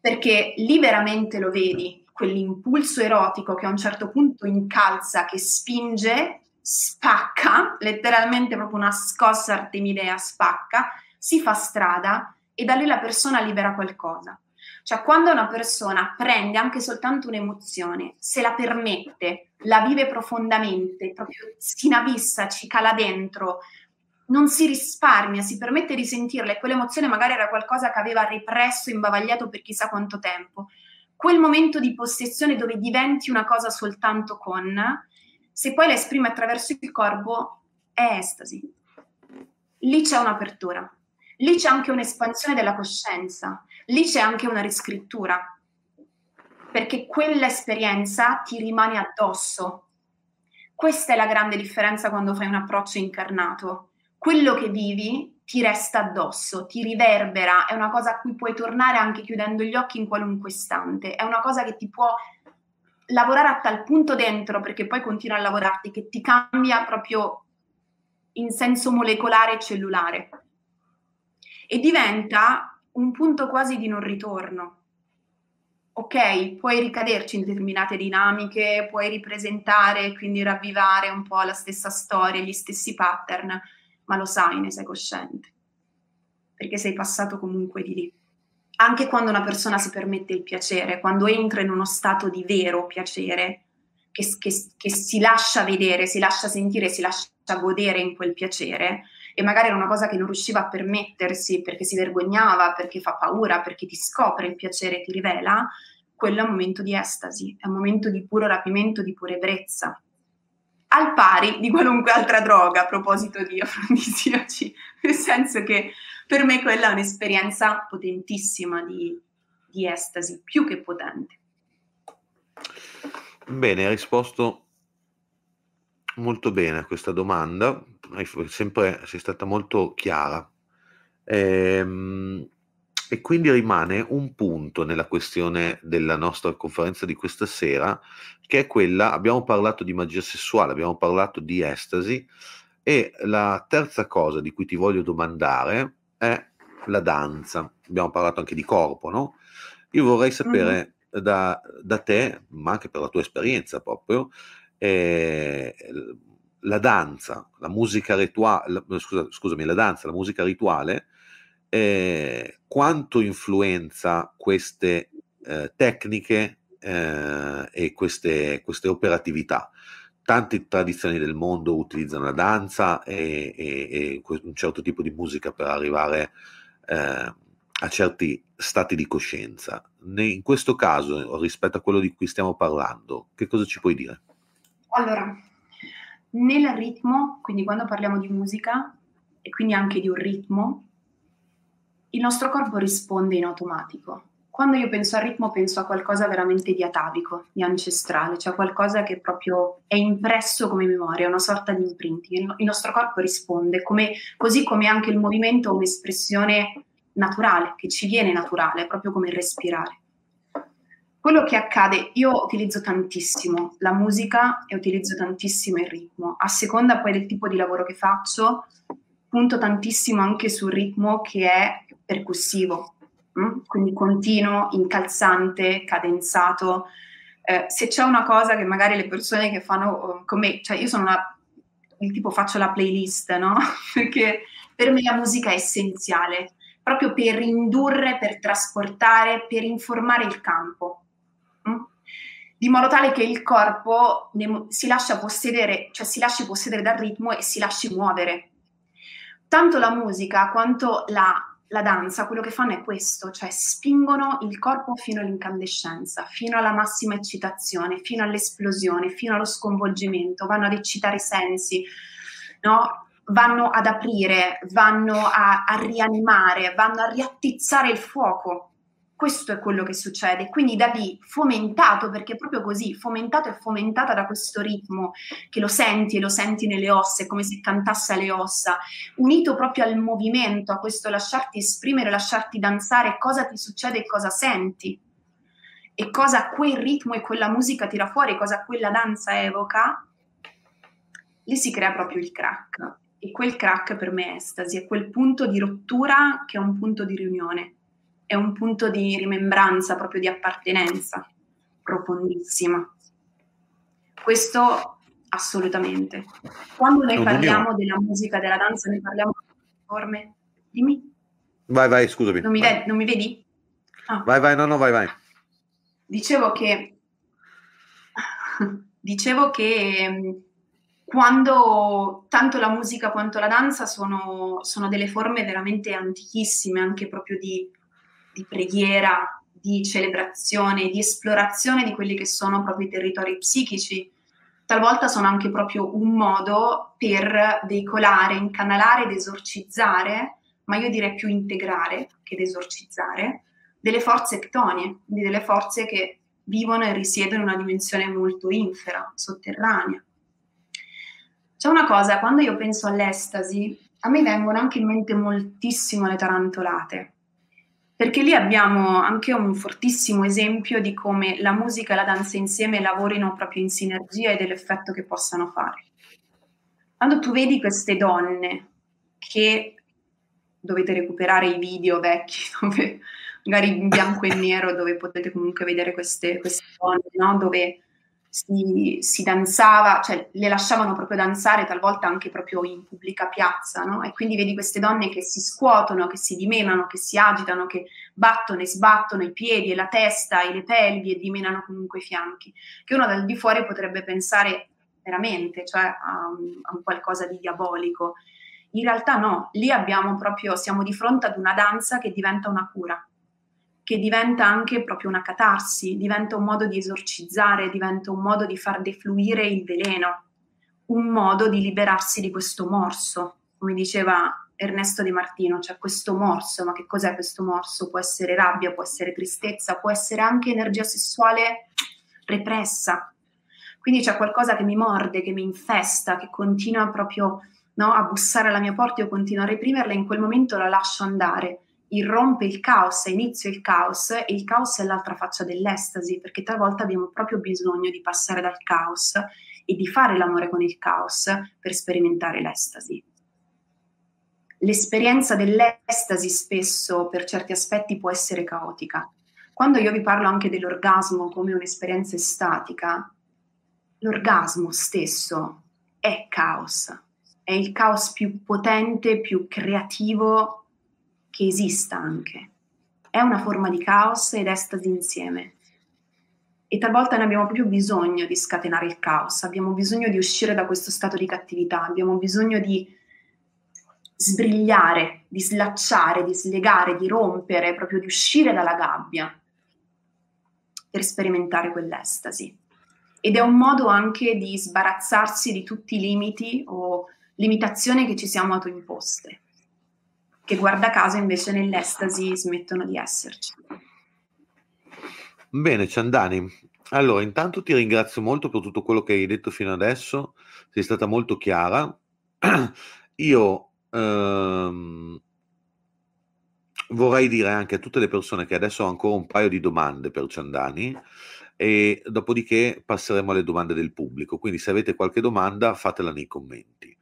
Speaker 2: perché lì veramente lo vedi, quell'impulso erotico che a un certo punto incalza, che spinge, spacca, letteralmente proprio una scossa artemidea spacca, si fa strada e da lì la persona libera qualcosa. Cioè quando una persona prende anche soltanto un'emozione, se la permette, la vive profondamente, proprio si inabissa, ci cala dentro, non si risparmia, si permette di sentirla e quell'emozione magari era qualcosa che aveva represso, imbavagliato per chissà quanto tempo quel momento di possessione dove diventi una cosa soltanto con, se poi la esprime attraverso il corpo, è estasi. Lì c'è un'apertura, lì c'è anche un'espansione della coscienza, lì c'è anche una riscrittura, perché quell'esperienza ti rimane addosso. Questa è la grande differenza quando fai un approccio incarnato. Quello che vivi ti resta addosso, ti riverbera, è una cosa a cui puoi tornare anche chiudendo gli occhi in qualunque istante, è una cosa che ti può lavorare a tal punto dentro, perché poi continua a lavorarti, che ti cambia proprio in senso molecolare e cellulare. E diventa un punto quasi di non ritorno. Ok, puoi ricaderci in determinate dinamiche, puoi ripresentare, quindi ravvivare un po' la stessa storia, gli stessi pattern, ma lo sai, ne sei cosciente, perché sei passato comunque di lì. Anche quando una persona si permette il piacere, quando entra in uno stato di vero piacere, che, che, che si lascia vedere, si lascia sentire, si lascia godere in quel piacere, e magari era una cosa che non riusciva a permettersi perché si vergognava, perché fa paura, perché ti scopre il piacere, ti rivela, quello è un momento di estasi, è un momento di puro rapimento, di pura ebbrezza, al pari di qualunque altra droga a proposito di afrodisiaci, (laughs) nel senso che per me quella è un'esperienza potentissima di, di estasi, più che potente.
Speaker 1: Bene, hai risposto molto bene a questa domanda, sempre, sei stata molto chiara. Ehm, e quindi rimane un punto nella questione della nostra conferenza di questa sera, che è quella, abbiamo parlato di magia sessuale, abbiamo parlato di estasi, e la terza cosa di cui ti voglio domandare è la danza. Abbiamo parlato anche di corpo, no? Io vorrei sapere mm-hmm. da, da, te, ma anche per la tua esperienza proprio, eh, la danza, la musica rituale, scusa, scusami, la danza, la musica rituale, eh, quanto influenza queste eh, tecniche eh, e queste, queste, operatività. Tante tradizioni del mondo utilizzano la danza e, e, e un certo tipo di musica per arrivare eh, a certi stati di coscienza. In questo caso, rispetto a quello di cui stiamo parlando, che cosa ci puoi dire?
Speaker 2: Allora, nel ritmo, quindi quando parliamo di musica e quindi anche di un ritmo, il nostro corpo risponde in automatico. quando io penso al ritmo penso a qualcosa veramente di atavico, di ancestrale, cioè qualcosa che proprio è impresso come memoria, una sorta di imprinting. Il nostro corpo risponde, come, così come anche il movimento è un'espressione naturale, che ci viene naturale, proprio come respirare. Quello che accade, io utilizzo tantissimo la musica e utilizzo tantissimo il ritmo, a seconda poi del tipo di lavoro che faccio, punto tantissimo anche sul ritmo che è percussivo, Mm? quindi continuo, incalzante, cadenzato. Eh, se c'è una cosa che magari le persone che fanno oh, come, cioè io sono una, tipo faccio la playlist, no? (laughs) Perché per me la musica è essenziale, proprio per indurre, per trasportare, per informare il campo. Mm? Di modo tale che il corpo ne, si lascia possedere, cioè si lasci possedere dal ritmo e si lasci muovere. Tanto la musica quanto la la danza quello che fanno è questo, cioè spingono il corpo fino all'incandescenza, fino alla massima eccitazione, fino all'esplosione, fino allo sconvolgimento, vanno ad eccitare i sensi, no? vanno ad aprire, vanno a, a rianimare, vanno a riattizzare il fuoco questo è quello che succede. Quindi da lì, fomentato, perché è proprio così, fomentato e fomentata da questo ritmo, che lo senti e lo senti nelle ossa, è come se cantasse alle ossa, unito proprio al movimento, a questo lasciarti esprimere, lasciarti danzare, cosa ti succede e cosa senti. E cosa quel ritmo e quella musica tira fuori, cosa quella danza evoca, lì si crea proprio il crack. E quel crack per me è estasi, è quel punto di rottura che è un punto di riunione è un punto di rimembranza, proprio di appartenenza profondissima. Questo assolutamente. Quando noi parliamo della musica, della danza, ne parliamo di forme. Dimmi.
Speaker 1: Vai, vai, scusami.
Speaker 2: Non mi,
Speaker 1: vai.
Speaker 2: non mi vedi?
Speaker 1: Ah. Vai, vai, no, no, vai, vai.
Speaker 2: Dicevo che dicevo che mm, quando tanto la musica quanto la danza sono, sono delle forme veramente antichissime, anche proprio di di preghiera, di celebrazione, di esplorazione di quelli che sono proprio i territori psichici. Talvolta sono anche proprio un modo per veicolare, incanalare ed esorcizzare, ma io direi più integrare che ed esorcizzare, delle forze ctonie, quindi delle forze che vivono e risiedono in una dimensione molto infera, sotterranea. C'è una cosa, quando io penso all'estasi, a me vengono anche in mente moltissimo le tarantolate perché lì abbiamo anche un fortissimo esempio di come la musica e la danza insieme lavorino proprio in sinergia e dell'effetto che possano fare. Quando tu vedi queste donne che dovete recuperare i video vecchi, (laughs) dove, magari in bianco e nero, dove potete comunque vedere queste, queste donne, no? dove si, si, danzava, cioè le lasciavano proprio danzare talvolta anche proprio in pubblica piazza, no? E quindi vedi queste donne che si scuotono, che si dimenano, che si agitano, che battono e sbattono i piedi e la testa e le pelvi e dimenano comunque i fianchi, che uno dal di fuori potrebbe pensare veramente, cioè a, a un qualcosa di diabolico. In realtà no, lì abbiamo proprio, siamo di fronte ad una danza che diventa una cura, che diventa anche proprio una catarsi, diventa un modo di esorcizzare, diventa un modo di far defluire il veleno, un modo di liberarsi di questo morso, come diceva Ernesto De Martino, cioè questo morso, ma che cos'è questo morso? Può essere rabbia, può essere tristezza, può essere anche energia sessuale repressa. Quindi c'è qualcosa che mi morde, che mi infesta, che continua proprio no, a bussare alla mia porta, io continuo a reprimerla, in quel momento la lascio andare irrompe il caos, inizio il caos e il caos è l'altra faccia dell'estasi, perché talvolta abbiamo proprio bisogno di passare dal caos e di fare l'amore con il caos per sperimentare l'estasi. L'esperienza dell'estasi spesso per certi aspetti può essere caotica. Quando io vi parlo anche dell'orgasmo come un'esperienza estatica, l'orgasmo stesso è caos, è il caos più potente, più creativo che esista anche. È una forma di caos ed estasi insieme. E talvolta ne abbiamo proprio bisogno di scatenare il caos, abbiamo bisogno di uscire da questo stato di cattività, abbiamo bisogno di sbrigliare, di slacciare, di slegare, di rompere, proprio di uscire dalla gabbia per sperimentare quell'estasi. Ed è un modo anche di sbarazzarsi di tutti i limiti o limitazioni che ci siamo autoimposte che guarda caso invece nell'estasi smettono di esserci.
Speaker 1: Bene, Ciandani. Allora, intanto ti ringrazio molto per tutto quello che hai detto fino adesso, sei stata molto chiara. (clears throat) Io ehm, vorrei dire anche a tutte le persone che adesso ho ancora un paio di domande per Ciandani e dopodiché passeremo alle domande del pubblico. Quindi se avete qualche domanda fatela nei commenti.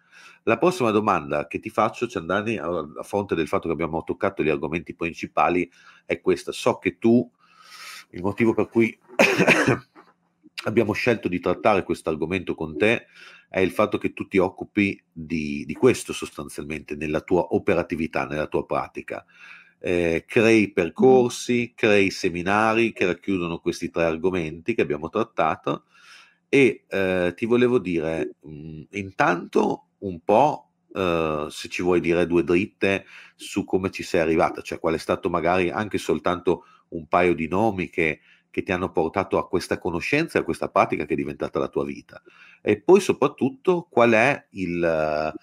Speaker 1: La prossima domanda che ti faccio, Ciandani, a fronte del fatto che abbiamo toccato gli argomenti principali, è questa. So che tu, il motivo per cui (coughs) abbiamo scelto di trattare questo argomento con te è il fatto che tu ti occupi di, di questo sostanzialmente nella tua operatività, nella tua pratica. Eh, crei percorsi, crei seminari che racchiudono questi tre argomenti che abbiamo trattato e eh, ti volevo dire mh, mm, intanto un po' eh, se ci vuoi dire due dritte su come ci sei arrivata, cioè qual è stato magari anche soltanto un paio di nomi che, che ti hanno portato a questa conoscenza a questa pratica che è diventata la tua vita. E poi soprattutto qual è il...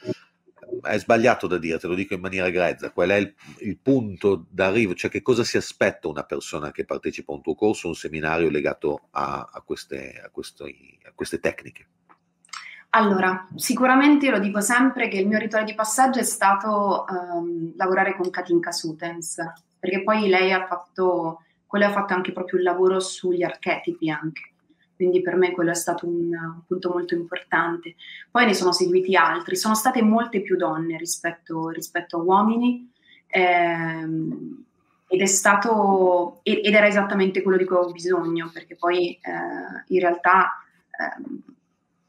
Speaker 1: È sbagliato da dire, te lo dico in maniera grezza, qual è il, il punto d'arrivo, cioè che cosa si aspetta una persona che partecipa a un tuo corso, un seminario legato a, a, queste, a, questi, a queste tecniche?
Speaker 2: Allora, sicuramente io lo dico sempre che il mio rituale di passaggio è stato um, lavorare con Katinka Sutens, perché poi lei ha fatto, quello ha fatto anche proprio il lavoro sugli archetipi anche, quindi per me quello è stato un, un punto molto importante. Poi ne sono seguiti altri, sono state molte più donne rispetto, rispetto a uomini ehm, ed è stato, ed era esattamente quello di cui avevo bisogno, perché poi eh, in realtà... Eh,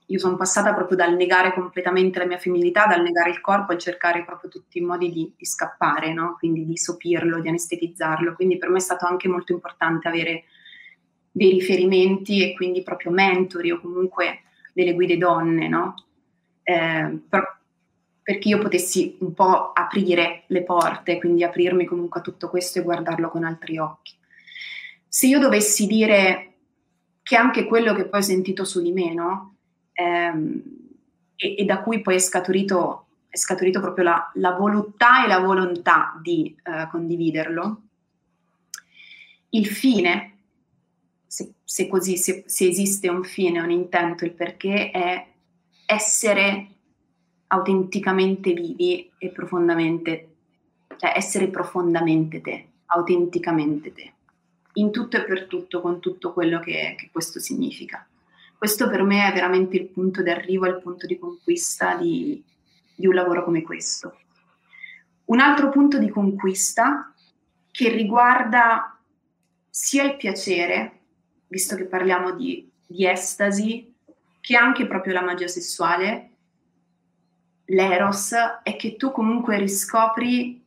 Speaker 2: io sono passata proprio dal negare completamente la mia femminilità, dal negare il corpo e cercare proprio tutti i modi di, di scappare, no? quindi di sopirlo, di anestetizzarlo. Quindi per me è stato anche molto importante avere dei riferimenti e quindi proprio mentori o comunque delle guide donne, no? eh, per, perché io potessi un po' aprire le porte, quindi aprirmi comunque a tutto questo e guardarlo con altri occhi. Se io dovessi dire che anche quello che poi ho sentito su di me, no? Ehm, e, e, da cui poi è scaturito, è scaturito proprio la, la, voluttà e la volontà di eh, condividerlo. Il fine, se, se così, se, se esiste un fine, un intento, il perché è essere autenticamente vivi e profondamente, cioè essere profondamente te, autenticamente te, in tutto e per tutto, con tutto quello che, che questo significa. Questo per me è veramente il punto d'arrivo, il punto di conquista di, di un lavoro come questo. Un altro punto di conquista che riguarda sia il piacere, visto che parliamo di, di estasi, che anche proprio la magia sessuale, l'eros, è che tu comunque riscopri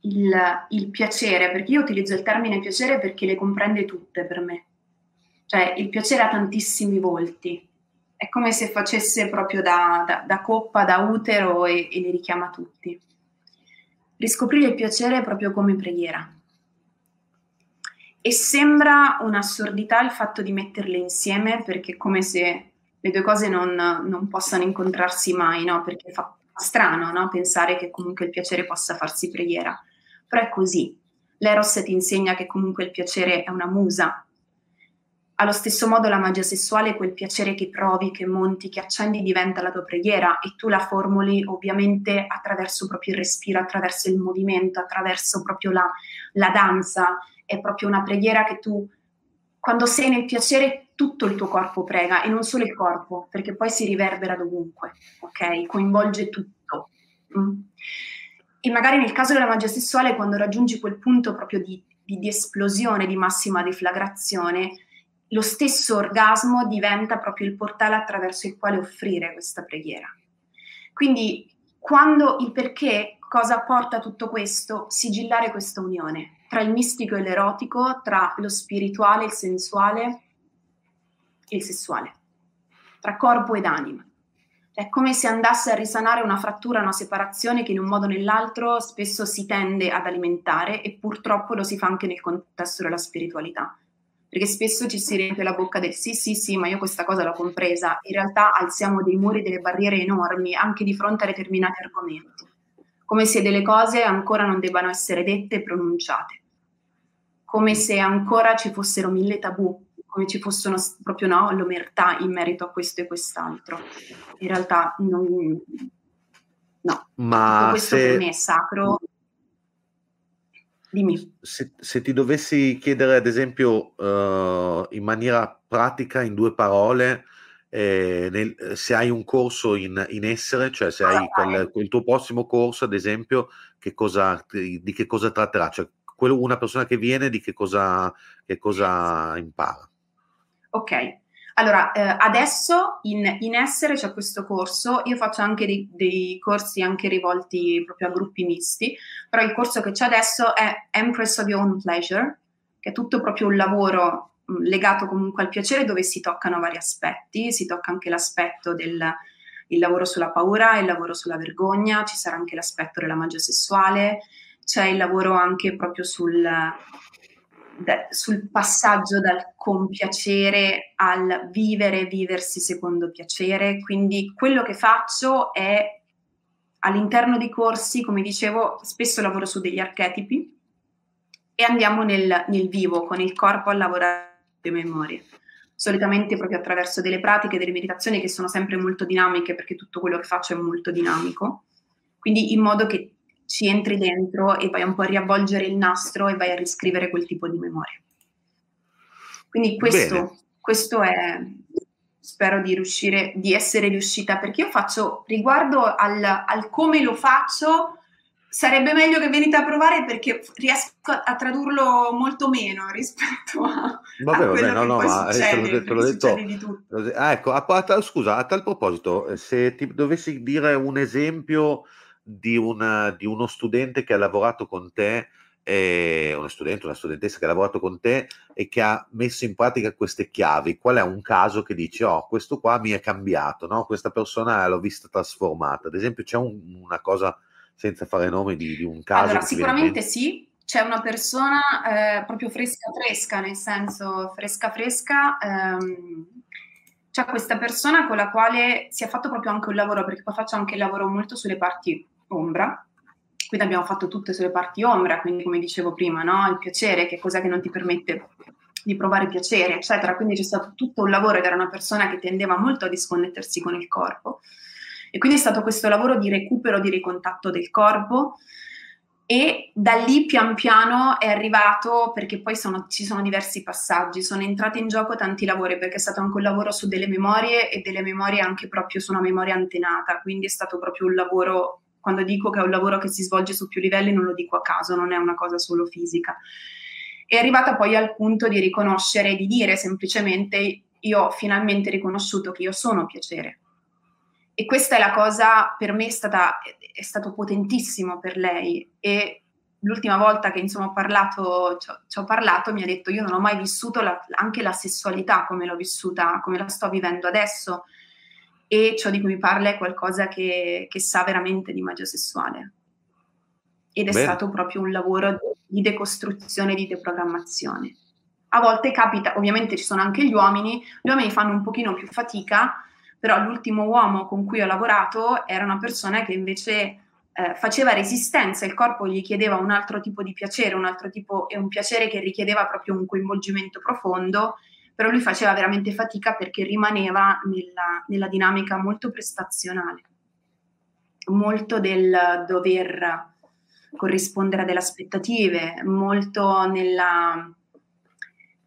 Speaker 2: il, il, piacere, perché io utilizzo il termine piacere perché le comprende tutte per me. Cioè il piacere ha tantissimi volti, è come se facesse proprio da, da, da coppa, da utero e, e li richiama tutti. Riscoprire il piacere proprio come preghiera. E sembra un'assurdità il fatto di metterle insieme perché è come se le due cose non, non possano incontrarsi mai, no? Perché fa strano no? pensare che comunque il piacere possa farsi preghiera. Però è così. L'Eros ti insegna che comunque il piacere è una musa, allo stesso modo la magia sessuale, quel piacere che provi, che monti, che accendi, diventa la tua preghiera e tu la formuli ovviamente attraverso proprio il respiro, attraverso il movimento, attraverso proprio la, la danza. È proprio una preghiera che tu, quando sei nel piacere, tutto il tuo corpo prega e non solo il corpo, perché poi si riverbera dovunque, ok? Coinvolge tutto. Mm? E magari nel caso della magia sessuale, quando raggiungi quel punto proprio di, di, di esplosione, di massima deflagrazione, lo stesso orgasmo diventa proprio il portale attraverso il quale offrire questa preghiera. Quindi quando il perché, cosa porta tutto questo? Sigillare questa unione tra il mistico e l'erotico, tra lo spirituale, il sensuale e il sessuale, tra corpo ed anima. È come se andasse a risanare una frattura, una separazione che in un modo o nell'altro spesso si tende ad alimentare e purtroppo lo si fa anche nel contesto della spiritualità perché spesso ci si riempie la bocca del sì, sì, sì, ma io questa cosa l'ho compresa. In realtà alziamo dei muri, delle barriere enormi anche di fronte a determinati argomenti, come se delle cose ancora non debbano essere dette e pronunciate. come se ancora ci fossero mille tabù, come ci fossero proprio no, l'omertà in merito a questo e quest'altro. In realtà non, no,
Speaker 1: Ma
Speaker 2: questo
Speaker 1: se...
Speaker 2: per me è sacro. Dimmi.
Speaker 1: Se, se ti dovessi chiedere, ad esempio, uh, in maniera pratica, in due parole, eh, nel, se hai un corso in, in essere, cioè se hai quel, il tuo prossimo corso, ad esempio, che cosa, di che cosa tratterà? Cioè, quello, una persona che viene di che cosa, che cosa impara?
Speaker 2: Ok, allora eh, adesso in, in, essere c'è questo corso, io faccio anche dei, dei, corsi anche rivolti proprio a gruppi misti, però il corso che c'è adesso è Empress of Your Own Pleasure, che è tutto proprio un lavoro legato comunque al piacere dove si toccano vari aspetti, si tocca anche l'aspetto del lavoro sulla paura, il lavoro sulla vergogna, ci sarà anche l'aspetto della magia sessuale, c'è il lavoro anche proprio sul, sul passaggio dal compiacere al vivere, viversi secondo piacere. Quindi quello che faccio è all'interno dei corsi, come dicevo, spesso lavoro su degli archetipi e andiamo nel, nel vivo, con il corpo a lavorare le memorie. Solitamente proprio attraverso delle pratiche, delle meditazioni che sono sempre molto dinamiche, perché tutto quello che faccio è molto dinamico. Quindi in modo che ci entri dentro e vai un po' a riavvolgere il nastro e vai a riscrivere quel tipo di memoria. Quindi questo, questo è, spero di riuscire, di essere riuscita, perché io faccio, riguardo al, al come lo faccio, sarebbe meglio che venite a provare perché riesco a tradurlo molto meno rispetto a, vabbè, a vabbè, no, no, ma succede, te l'ho detto, te l'ho
Speaker 1: detto. ah, ecco, a, a, scusa, a tal proposito, se ti dovessi dire un esempio di, una, di uno studente che ha lavorato con te, eh, uno studente, una studentessa che ha lavorato con te e che ha messo in pratica queste chiavi, qual è un caso che dici, oh, questo qua mi è cambiato, no? questa persona l'ho vista trasformata, ad esempio c'è un, una cosa, senza fare nome, di, di un caso?
Speaker 2: Allora, sicuramente sì, c'è una persona eh, proprio fresca fresca, nel senso fresca fresca, ehm, c'è questa persona con la quale si è fatto proprio anche un lavoro, perché poi faccio anche il lavoro molto sulle parti ombra. Quindi abbiamo fatto tutte sulle parti ombra, quindi come dicevo prima, no? il piacere, che cos'è che non ti permette di provare piacere, eccetera. Quindi c'è stato tutto un lavoro ed era una persona che tendeva molto a disconnettersi con il corpo. E quindi è stato questo lavoro di recupero, di ricontatto del corpo, e da lì pian piano è arrivato, perché poi sono, ci sono diversi passaggi, sono entrati in gioco tanti lavori, perché è stato anche un lavoro su delle memorie e delle memorie anche proprio su una memoria antenata, quindi è stato proprio un lavoro quando dico che è un lavoro che si svolge su più livelli non lo dico a caso, non è una cosa solo fisica. È arrivata poi al punto di riconoscere, di dire semplicemente io ho finalmente riconosciuto che io sono piacere. E questa è la cosa, per me è, stata, è stato potentissimo per lei e l'ultima volta che insomma ho parlato, ci ho, ci ho, parlato, mi ha detto io non ho mai vissuto la, anche la sessualità come l'ho vissuta, come la sto vivendo adesso e ciò di cui mi parla è qualcosa che, che sa veramente di magia sessuale. Ed è Bene. stato proprio un lavoro di decostruzione, di deprogrammazione. A volte capita, ovviamente ci sono anche gli uomini, gli uomini fanno un pochino più fatica, però l'ultimo uomo con cui ho lavorato era una persona che invece eh, faceva resistenza, il corpo gli chiedeva un altro tipo di piacere, un altro tipo, e un piacere che richiedeva proprio un coinvolgimento profondo però lui faceva veramente fatica perché rimaneva nella, nella dinamica molto prestazionale, molto del dover corrispondere a delle aspettative, molto nella,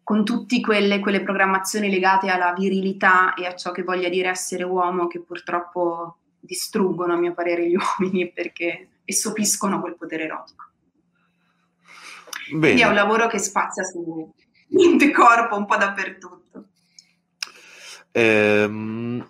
Speaker 2: con tutte quelle, quelle, programmazioni legate alla virilità e a ciò che voglia dire essere uomo che purtroppo distruggono a mio parere gli (laughs) uomini perché e sopiscono quel potere erotico. Bene. Quindi è un lavoro che spazia su, mente corpo un po' dappertutto.
Speaker 1: Ehm,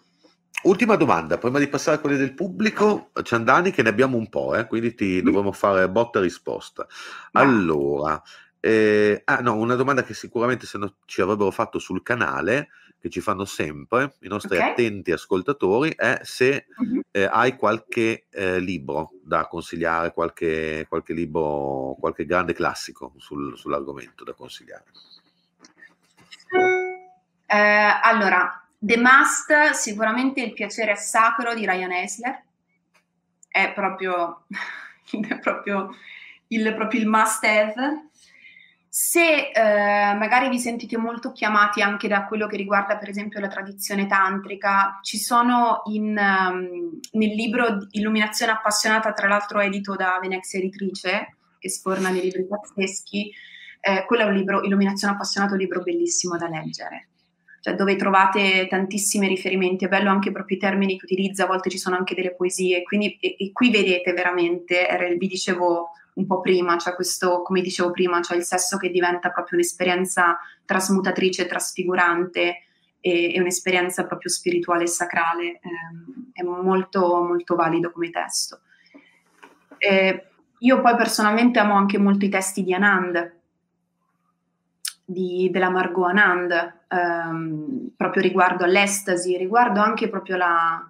Speaker 1: ultima domanda, prima di passare a quelle del pubblico, Ciandani, che ne abbiamo un po', eh, quindi ti mm. dovremo fare botta e risposta. Allora, eh, ah, no, una domanda che sicuramente se no, ci avrebbero fatto sul canale, che ci fanno sempre i nostri okay. attenti ascoltatori, è se uh-huh. eh, hai qualche eh, libro da consigliare, qualche, qualche, libro, qualche grande classico sul, sull'argomento da consigliare.
Speaker 2: Eh, allora, The Must, sicuramente il piacere sacro di Ryan Esler, è proprio, (laughs) è proprio, il, proprio il must have. Se eh, magari vi sentite molto chiamati anche da quello che riguarda per esempio la tradizione tantrica, ci sono in, um, nel libro Illuminazione appassionata, tra l'altro edito da Venezia Editrice, che sforna dei libri pazzeschi, eh, quello è un libro, Illuminazione appassionata, un libro bellissimo da leggere, cioè dove trovate tantissimi riferimenti, è bello anche proprio i termini che utilizza, a volte ci sono anche delle poesie, quindi e, e qui vedete veramente, era, vi dicevo un po' prima, cioè questo, come dicevo prima, cioè il sesso che diventa proprio un'esperienza trasmutatrice, trasfigurante e, e un'esperienza proprio spirituale e sacrale, eh, è molto, molto valido come testo. Eh, io poi personalmente amo anche molto i testi di Anand, di, della Margot Anand, ehm, proprio riguardo all'estasi, riguardo anche proprio la...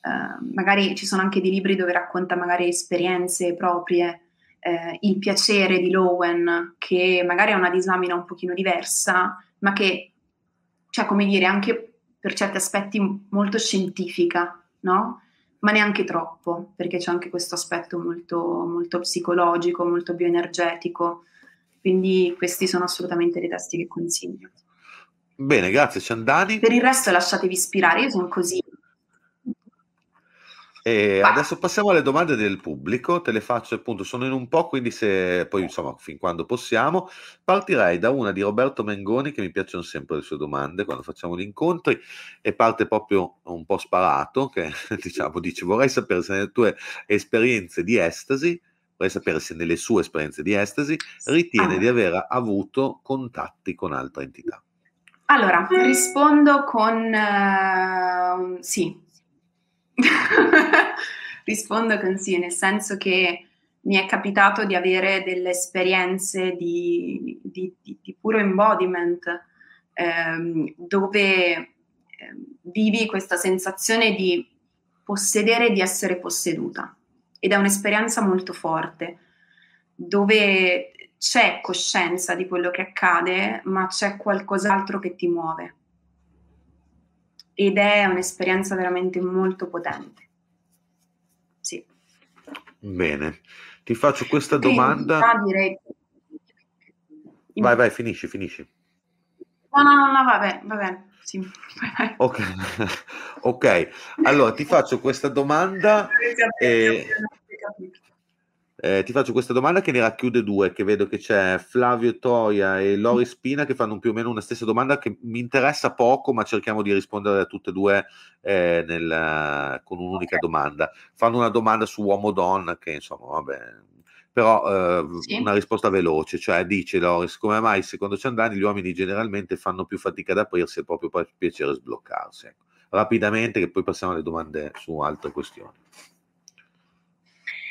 Speaker 2: Eh, magari ci sono anche dei libri dove racconta magari esperienze proprie, eh, il piacere di Lowen, che magari ha una disamina un pochino diversa, ma che, cioè come dire, anche per certi aspetti molto scientifica, no? Ma neanche troppo, perché c'è anche questo aspetto molto, molto psicologico, molto bioenergetico. Quindi questi sono assolutamente dei testi che consiglio.
Speaker 1: Bene, grazie Ciandani.
Speaker 2: Per il resto lasciatevi ispirare, io sono così,
Speaker 1: e adesso passiamo alle domande del pubblico, te le faccio appunto, sono in un po', quindi se poi insomma fin quando possiamo, partirei da una di Roberto Mengoni che mi piacciono sempre le sue domande quando facciamo gli incontri e parte proprio un po' sparato, che (laughs) diciamo dice vorrei sapere se nelle tue esperienze di estasi, vorrei sapere se nelle sue esperienze di estasi ritiene ah. di aver avuto contatti con altre entità.
Speaker 2: Allora, rispondo con uh, sì, (laughs) Rispondo con sì, nel senso che mi è capitato di avere delle esperienze di, di, di, di puro embodiment, ehm, dove eh, vivi questa sensazione di possedere e di essere posseduta. Ed è un'esperienza molto forte, dove c'è coscienza di quello che accade, ma c'è qualcos'altro che ti muove ed è un'esperienza veramente molto potente. Sì.
Speaker 1: Bene, ti faccio questa domanda. Direi... Vai, vai, finisci, finisci.
Speaker 2: No, no, no, no vabbè, va bene. Sì.
Speaker 1: Ok. (laughs) ok, allora ti faccio questa domanda. (laughs) E... Eh, ti faccio questa domanda che ne racchiude due, che vedo che c'è Flavio Toia e Lori Spina che fanno più o meno una stessa domanda che mi interessa poco, ma cerchiamo di rispondere a tutte e due eh, nel, con un'unica domanda. Fanno una domanda su uomo-donna che insomma, vabbè, però eh, sì. una risposta veloce, cioè dice Loris, come mai secondo Ciandani gli uomini generalmente fanno più fatica ad aprirsi e proprio per piacere sbloccarsi? Ecco. Rapidamente che poi passiamo alle domande su altre questioni.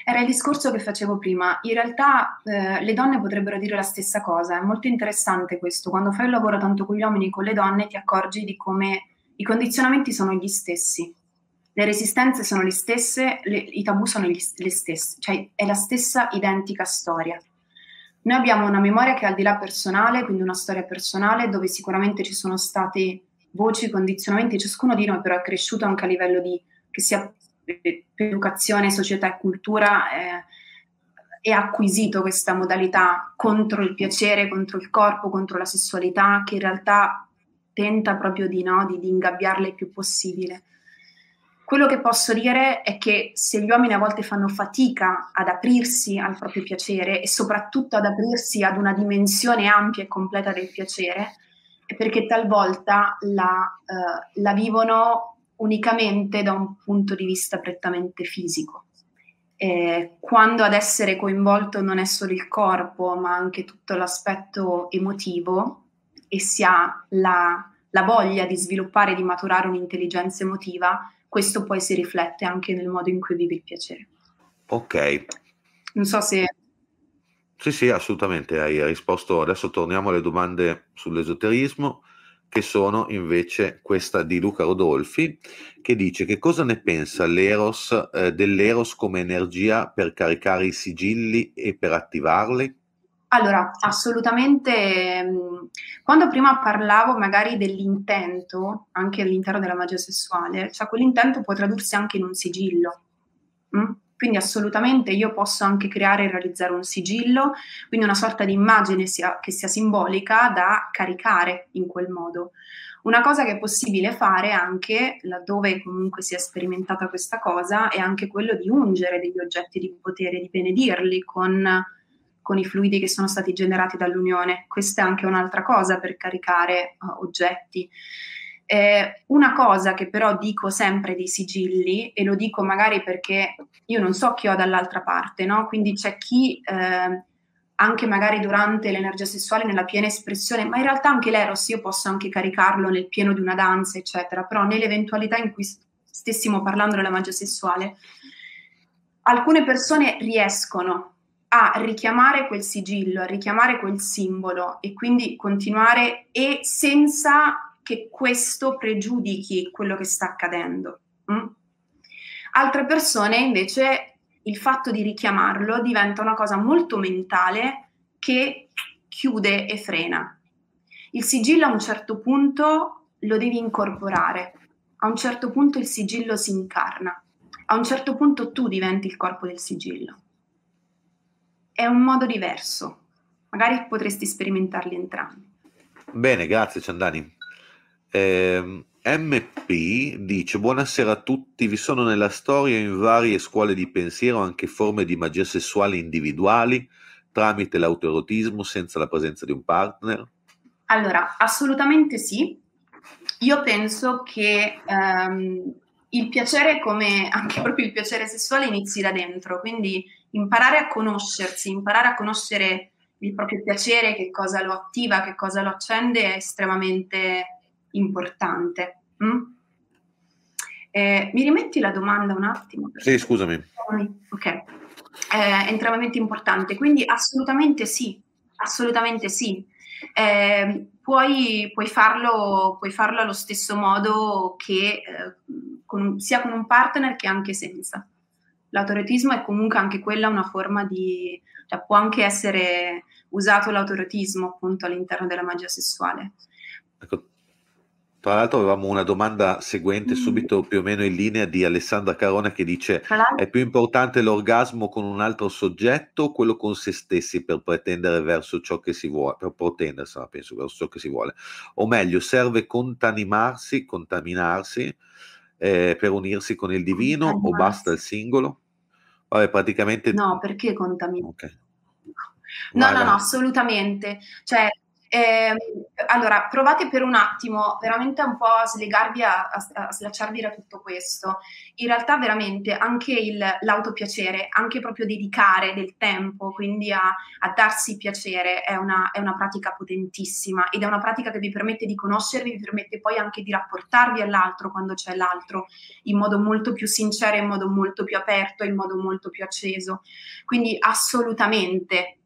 Speaker 2: Era il discorso che facevo prima. In realtà eh, le donne potrebbero dire la stessa cosa. È molto interessante questo. Quando fai un lavoro tanto con gli uomini e con le donne ti accorgi di come i condizionamenti sono gli stessi. Le resistenze sono le stesse, le, i tabù sono gli, le stesse, cioè è la stessa identica storia. Noi abbiamo una memoria che è al di là personale, quindi una storia personale dove sicuramente ci sono state voci, condizionamenti, ciascuno di noi però è cresciuto anche a livello di che sia educazione, società e cultura eh, e acquisito questa modalità contro il piacere, contro il corpo, contro la sessualità, che in realtà tenta proprio di, no, di, di ingabbiarla il più possibile. Quello che posso dire è che se gli uomini a volte fanno fatica ad aprirsi al proprio piacere e soprattutto ad aprirsi ad una dimensione ampia e completa del piacere, è perché talvolta la, uh, la vivono unicamente da un punto di vista prettamente fisico. Eh, quando ad essere coinvolto non è solo il corpo, ma anche tutto l'aspetto emotivo e si ha la, la voglia di sviluppare e di maturare un'intelligenza emotiva, questo poi si riflette anche nel modo in cui vivi il piacere.
Speaker 1: Ok.
Speaker 2: Non so se...
Speaker 1: Sì, sì, assolutamente, hai risposto. Adesso torniamo alle domande sull'esoterismo che sono invece questa di Luca Rodolfi, che dice che cosa ne pensa l'Eros, eh, dell'Eros come energia per caricare i sigilli e per attivarli?
Speaker 2: Allora, assolutamente, mm, quando prima parlavo magari dell'intento, anche all'interno della magia sessuale, cioè quell'intento può tradursi anche in un sigillo. Mm? Quindi assolutamente io posso anche creare e realizzare un sigillo, quindi una sorta di immagine sia, che sia simbolica da caricare in quel modo. Una cosa che è possibile fare anche laddove comunque si è sperimentata questa cosa è anche quello di ungere degli oggetti di potere, di benedirli con, con i fluidi che sono stati generati dall'unione. Questa è anche un'altra cosa per caricare uh, oggetti. Eh, una cosa che però dico sempre dei sigilli, e lo dico magari perché io non so chi ho dall'altra parte, no? Quindi c'è chi eh, anche magari durante l'energia sessuale nella piena espressione, ma in realtà anche l'eros io posso anche caricarlo nel pieno di una danza, eccetera, però nell'eventualità in cui stessimo parlando della magia sessuale, alcune persone riescono a richiamare quel sigillo, a richiamare quel simbolo e quindi continuare e senza che questo pregiudichi quello che sta accadendo. Mm? Altre persone invece il fatto di richiamarlo diventa una cosa molto mentale che chiude e frena. Il sigillo a un certo punto lo devi incorporare, a un certo punto il sigillo si incarna, a un certo punto tu diventi il corpo del sigillo. È un modo diverso, magari potresti sperimentarli entrambi.
Speaker 1: Bene, grazie Ciandani. Eh, MP dice: Buonasera a tutti. Vi sono nella storia in varie scuole di pensiero anche forme di magia sessuale individuali tramite l'autoerotismo senza la presenza di un partner?
Speaker 2: Allora, assolutamente sì. Io penso che um, il piacere, come anche proprio il piacere sessuale, inizi da dentro. Quindi imparare a conoscersi, imparare a conoscere il proprio piacere, che cosa lo attiva, che cosa lo accende, è estremamente importante. Mm? Eh, mi rimetti la domanda un attimo?
Speaker 1: Sì, scusami.
Speaker 2: Ok, eh, è estremamente importante, quindi assolutamente sì, assolutamente sì. Eh, puoi, puoi, farlo, puoi, farlo, allo stesso modo che eh, con, sia con un partner che anche senza. L'autoretismo è comunque anche quella una forma di, cioè può anche essere usato l'autoretismo appunto all'interno della magia sessuale.
Speaker 1: Ecco, tra l'altro avevamo una domanda seguente mm. subito più o meno in linea di Alessandra Carona che dice è più importante l'orgasmo con un altro soggetto o quello con se stessi per pretendere verso ciò che si vuole, per protendersela penso verso ciò che si vuole, o meglio serve contanimarsi, contaminarsi eh, per unirsi con il divino o basta il singolo? Vabbè praticamente...
Speaker 2: No, perché contaminarsi? Okay. No, no, no, assolutamente. Cioè, eh, allora, provate per un attimo veramente un po' a slegarvi, a, a, a, slacciarvi da tutto questo. In realtà, veramente anche il, l'autopiacere, anche proprio dedicare del tempo, quindi a, a darsi piacere, è una, è una, pratica potentissima ed è una pratica che vi permette di conoscervi, vi permette poi anche di rapportarvi all'altro quando c'è l'altro in modo molto più sincero, in modo molto più aperto, in modo molto più acceso. Quindi, assolutamente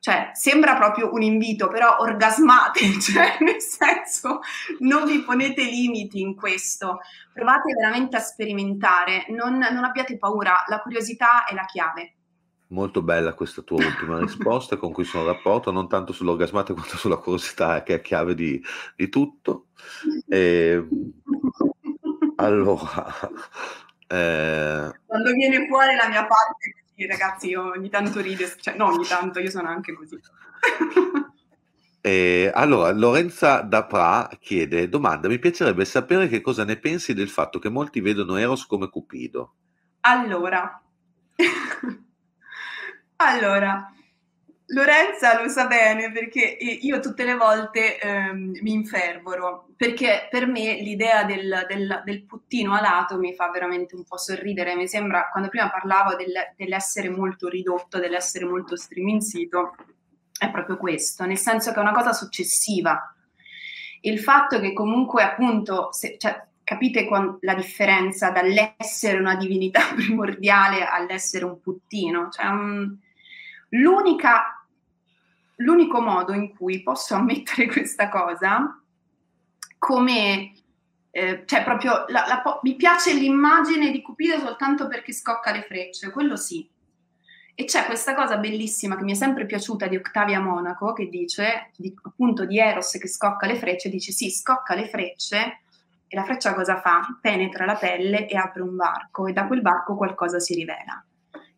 Speaker 2: cioè, sembra proprio un invito, però orgasmate, (laughs) cioè, nel senso, non vi ponete limiti in questo, provate veramente a sperimentare, non, non abbiate paura, la curiosità è la chiave.
Speaker 1: Molto bella questa tua ultima (laughs) risposta con cui sono rapporto, non tanto sull'orgasmate quanto sulla curiosità, che è chiave di, di tutto. E, (laughs) allora,
Speaker 2: eh... quando viene fuori la mia parte ragazzi, io ogni tanto ride, cioè no, ogni tanto, io sono anche così. (laughs)
Speaker 1: Eh, allora, Lorenza Dapra chiede, domanda, mi piacerebbe sapere che cosa ne pensi del fatto che molti vedono Eros come Cupido.
Speaker 2: Allora, (laughs) allora, Lorenza lo sa bene perché io tutte le volte ehm, mi infervoro, perché per me l'idea del, del, del, puttino alato mi fa veramente un po' sorridere, mi sembra, quando prima parlavo del, dell'essere molto ridotto, dell'essere molto striminzito, è proprio questo, nel senso che è una cosa successiva. Il fatto che comunque appunto, se, cioè, capite la differenza dall'essere una divinità (laughs) primordiale all'essere un puttino? Cioè, um, l'unica l'unico modo in cui posso ammettere (laughs) questa cosa, come, eh, cioè proprio, la, la, mi piace l'immagine di Cupido soltanto perché scocca le frecce, quello sì. E c'è questa cosa bellissima che mi è sempre piaciuta di Octavia Monaco, che dice, di, appunto di Eros che scocca le frecce, dice sì, scocca le frecce, e la freccia cosa fa? Penetra la pelle e apre un varco, e da quel varco qualcosa si rivela.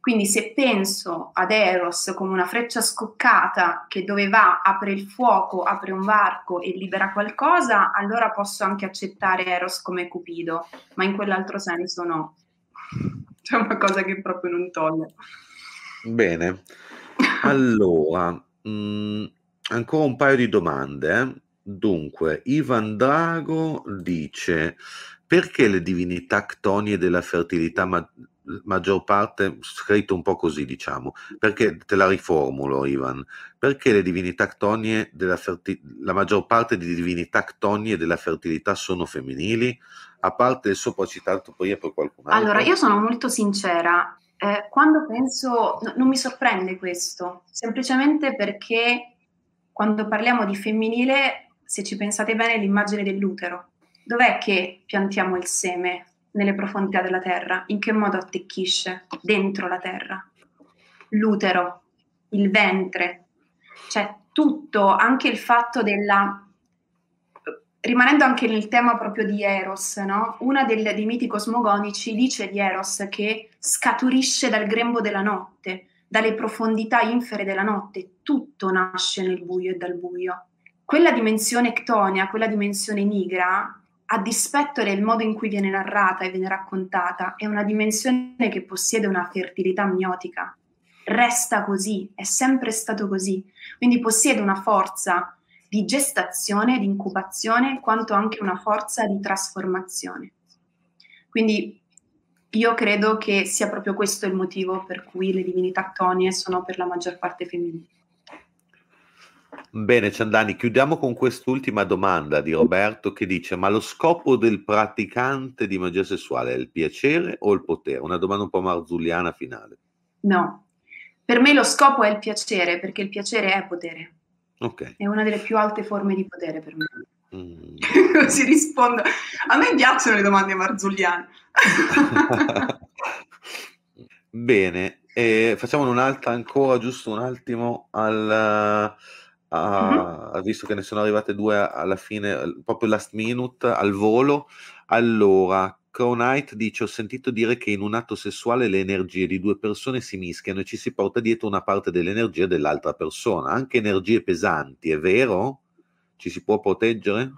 Speaker 2: Quindi se penso ad Eros come una freccia scoccata che dove va apre il fuoco, apre un varco e libera qualcosa, allora posso anche accettare Eros come Cupido, ma in quell'altro senso no. (laughs) C'è una cosa che proprio non toglie.
Speaker 1: Bene, allora, mh, mm, ancora un paio di domande. Eh? Dunque, Ivan Drago dice perché le divinità ctonie della fertilità ma- maggior parte scritto un po' così, diciamo, perché te la riformulo, Ivan, perché le divinità ctonie della ferti- la maggior parte di divinità ctonie della fertilità sono femminili, a parte il sopra citato poi per qualcun altro?
Speaker 2: Allora, io sono molto sincera, eh, quando penso, no, non mi sorprende questo, semplicemente perché quando parliamo di femminile, se ci pensate bene, l'immagine dell'utero. Dov'è che piantiamo il seme? Nelle profondità della terra, in che modo attecchisce dentro la terra? L'utero, il ventre, cioè tutto, anche il fatto della... Rimanendo anche nel tema proprio di Eros, no? del, dei miti cosmogonici dice di Eros che scaturisce dal grembo della notte, dalle profondità infere della notte, tutto nasce nel buio e dal buio. Quella dimensione ctonia, quella dimensione nigra, a dispetto del modo in cui viene narrata e viene raccontata, è una dimensione che possiede una fertilità miotica. Resta così, è sempre stato così. Quindi possiede una forza di gestazione, di incubazione, quanto anche una forza di trasformazione. Quindi io credo che sia proprio questo il motivo per cui le divinità ctonie sono per la maggior parte femminili.
Speaker 1: Bene, Ciandani, chiudiamo con quest'ultima domanda di Roberto che dice: Ma lo scopo del praticante di magia sessuale è il piacere o il potere? Una domanda un po' marzulliana finale.
Speaker 2: No, per me lo scopo è il piacere, perché il piacere è potere.
Speaker 1: Ok.
Speaker 2: È una delle più alte forme di potere per me. Mm. (laughs) Così rispondo. A me piacciono le domande marzulliane. (laughs)
Speaker 1: Bene, eh, facciamo un'altra ancora, giusto un attimo al uh, visto che ne sono arrivate due alla fine, proprio last minute, al volo. Allora, Cronite dice: Ho sentito dire che in un atto sessuale le energie di due persone si mischiano e ci si porta dietro una parte dell'energia dell'altra persona, anche energie pesanti, è vero? Ci si può proteggere?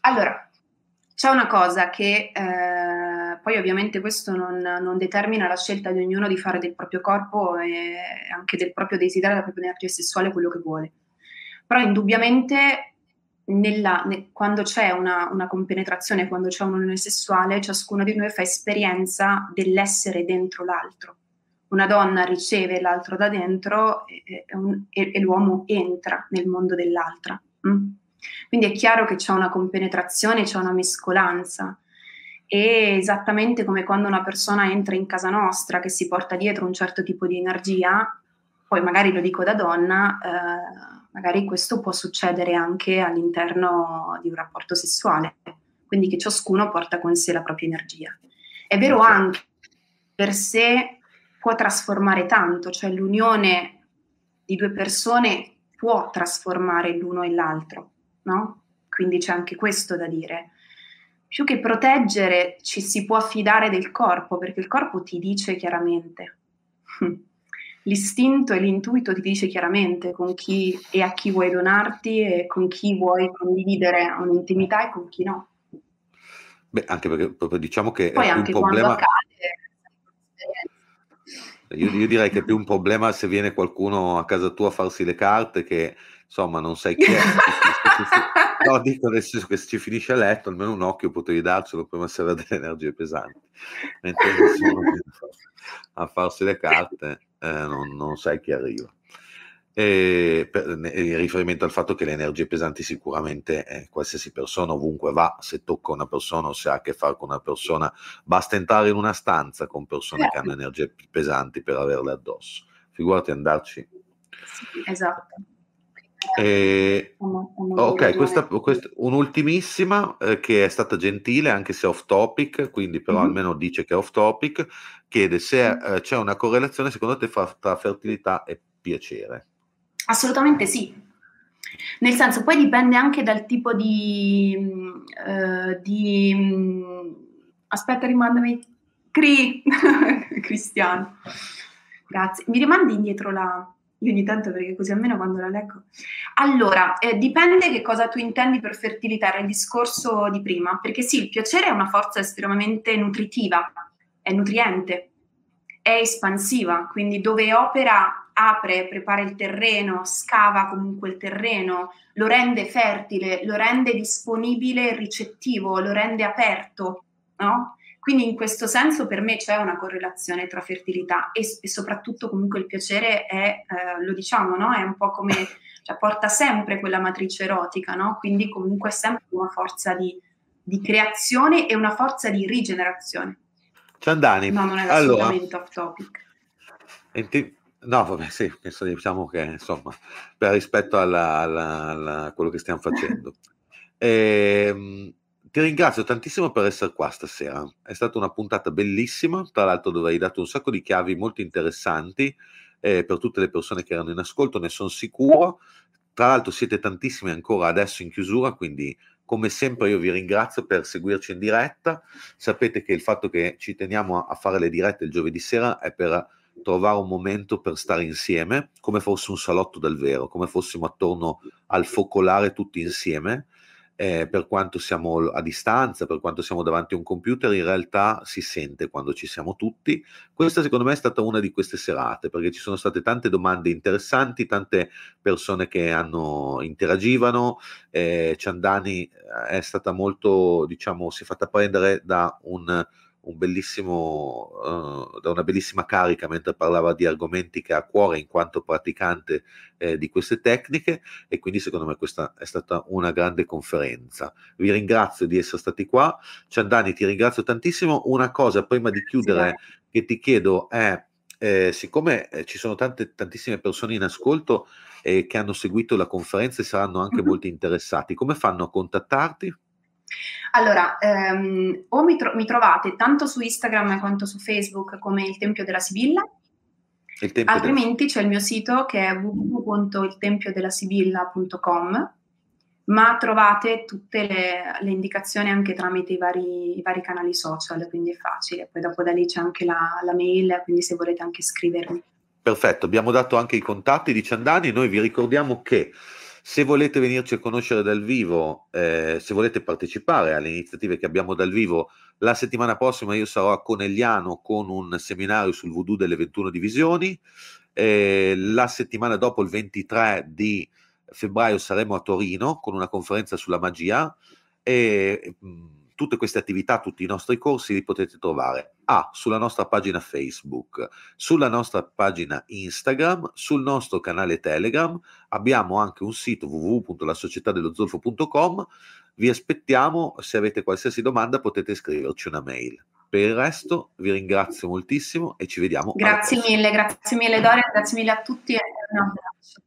Speaker 2: Allora, c'è una cosa che eh, poi ovviamente questo non, non, determina la scelta di ognuno di fare del proprio corpo e anche del proprio desiderio, della propria energia sessuale quello che vuole. Però indubbiamente nella, ne, quando c'è una, una, compenetrazione, quando c'è un'unione sessuale, ciascuno di noi fa esperienza dell'essere dentro l'altro. Una donna riceve l'altro da dentro e, e, e l'uomo entra nel mondo dell'altra. Mm? Quindi è chiaro che c'è una compenetrazione, c'è una mescolanza. E esattamente come quando una persona entra in casa nostra che si porta dietro un certo tipo di energia, poi magari lo dico da donna, eh, magari questo può succedere anche all'interno di un rapporto sessuale, quindi che ciascuno porta con sé la propria energia. È vero anche per sé può trasformare tanto, cioè l'unione di due persone può trasformare l'uno e l'altro, no? Quindi c'è anche questo da dire. Più che proteggere, ci si può fidare del corpo, perché il corpo ti dice chiaramente. (laughs) l'istinto e l'intuito ti dice chiaramente con chi e a chi vuoi donarti e con chi vuoi condividere un'intimità e con chi no.
Speaker 1: Beh, anche perché proprio diciamo che Poi è più un problema... Io, io, direi che è (laughs) più un problema se viene qualcuno a casa tua a farsi le carte che insomma non sai chi è. (laughs) no, dico nel senso che se ci finisce a letto almeno un occhio potevi darcelo prima se aveva delle energie pesanti. Mentre (laughs) a farsi le carte eh, non, non, sai chi arriva. E per, in riferimento al fatto che le energie pesanti sicuramente eh, qualsiasi persona ovunque va, se tocca una persona o se ha a che fare con una persona, basta entrare in una stanza con persone che hanno energie pesanti per averle addosso. Figurati andarci.
Speaker 2: Sì, esatto.
Speaker 1: E, ok, questa, questa, un'ultimissima eh, che è stata gentile anche se off topic, quindi però mm-hmm. almeno dice che è off topic, chiede se eh, c'è una correlazione secondo te fra, tra fertilità e piacere.
Speaker 2: Assolutamente sì. Nel senso, poi dipende anche dal tipo di... Uh, di aspetta, rimandami. Cri, (laughs) Cristiano Grazie. Mi rimandi indietro la... Io ogni tanto perché così almeno quando la leggo. Allora, eh, dipende che cosa tu intendi per fertilità, era il discorso di prima, perché sì, il piacere è una forza estremamente nutritiva, è nutriente, è espansiva, quindi dove opera apre, prepara il terreno, scava comunque il terreno, lo rende fertile, lo rende disponibile e ricettivo, lo rende aperto, no? Quindi in questo senso per me c'è una correlazione tra fertilità e, e soprattutto comunque il piacere è, eh, lo diciamo, no? è un po' come, cioè porta sempre quella matrice erotica, no? quindi comunque è sempre una forza di, di creazione e una forza di rigenerazione.
Speaker 1: Ciandani,
Speaker 2: no, non è
Speaker 1: assolutamente
Speaker 2: allora, off topic.
Speaker 1: Ti, no, vabbè, sì, diciamo che insomma, per rispetto a quello che stiamo facendo. (laughs) Ehm, ti ringrazio tantissimo per essere qua stasera. È stata una puntata bellissima, tra l'altro dove hai dato un sacco di chiavi molto interessanti eh, per tutte le persone che erano in ascolto, ne sono sicuro. Tra l'altro siete tantissimi ancora adesso in chiusura, quindi come sempre io vi ringrazio per seguirci in diretta. Sapete che il fatto che ci teniamo a fare le dirette il giovedì sera è per trovare un momento per stare insieme, come fosse un salotto dal vero, come fossimo attorno al focolare tutti insieme eh, per quanto siamo a distanza, per quanto siamo davanti a un computer, in realtà si sente quando ci siamo tutti. Questa secondo me è stata una di queste serate, perché ci sono state tante domande interessanti, tante persone che hanno, interagivano. Eh, Ciandani eh, è stata molto, diciamo, si è fatta prendere da un un bellissimo, uh, da una bellissima carica mentre parlava di argomenti che ha a cuore in quanto praticante eh, di queste tecniche e quindi secondo me questa è stata una grande conferenza. Vi ringrazio di essere stati qua. Ciandani, ti ringrazio tantissimo. Una cosa prima di chiudere che ti chiedo è, eh, siccome eh, ci sono tante, tantissime persone in ascolto eh, che hanno seguito la conferenza e saranno anche mm-hmm. molto interessati, come fanno a contattarti?
Speaker 2: Allora, ehm, o mi, tro- mi, trovate tanto su Instagram quanto su Facebook come il Tempio della Sibilla, altrimenti della... c'è il mio sito che è www.iltempiodelasibilla.com, ma trovate tutte le, le indicazioni anche tramite i vari, i vari, canali social, quindi è facile. Poi dopo da lì c'è anche la, la mail, quindi se volete anche scrivermi.
Speaker 1: Perfetto, abbiamo dato anche i contatti di Ciandani, noi vi ricordiamo che se volete venirci a conoscere dal vivo, eh, se volete partecipare alle iniziative che abbiamo dal vivo, la settimana prossima io sarò a Conegliano con un seminario sul voodoo delle 21 divisioni. Eh, la settimana dopo, il 23 di febbraio, saremo a Torino con una conferenza sulla magia. E, mm, tutte queste attività, tutti i nostri corsi li potete trovare A sulla nostra pagina Facebook, sulla nostra pagina Instagram, sul nostro canale Telegram, abbiamo anche un sito www.lasocietadello.zolfo.com. Vi aspettiamo, se avete qualsiasi domanda potete scriverci una mail. Per il resto vi ringrazio moltissimo e ci vediamo.
Speaker 2: Grazie mille, grazie mille Doria, grazie mille a tutti e un abbraccio.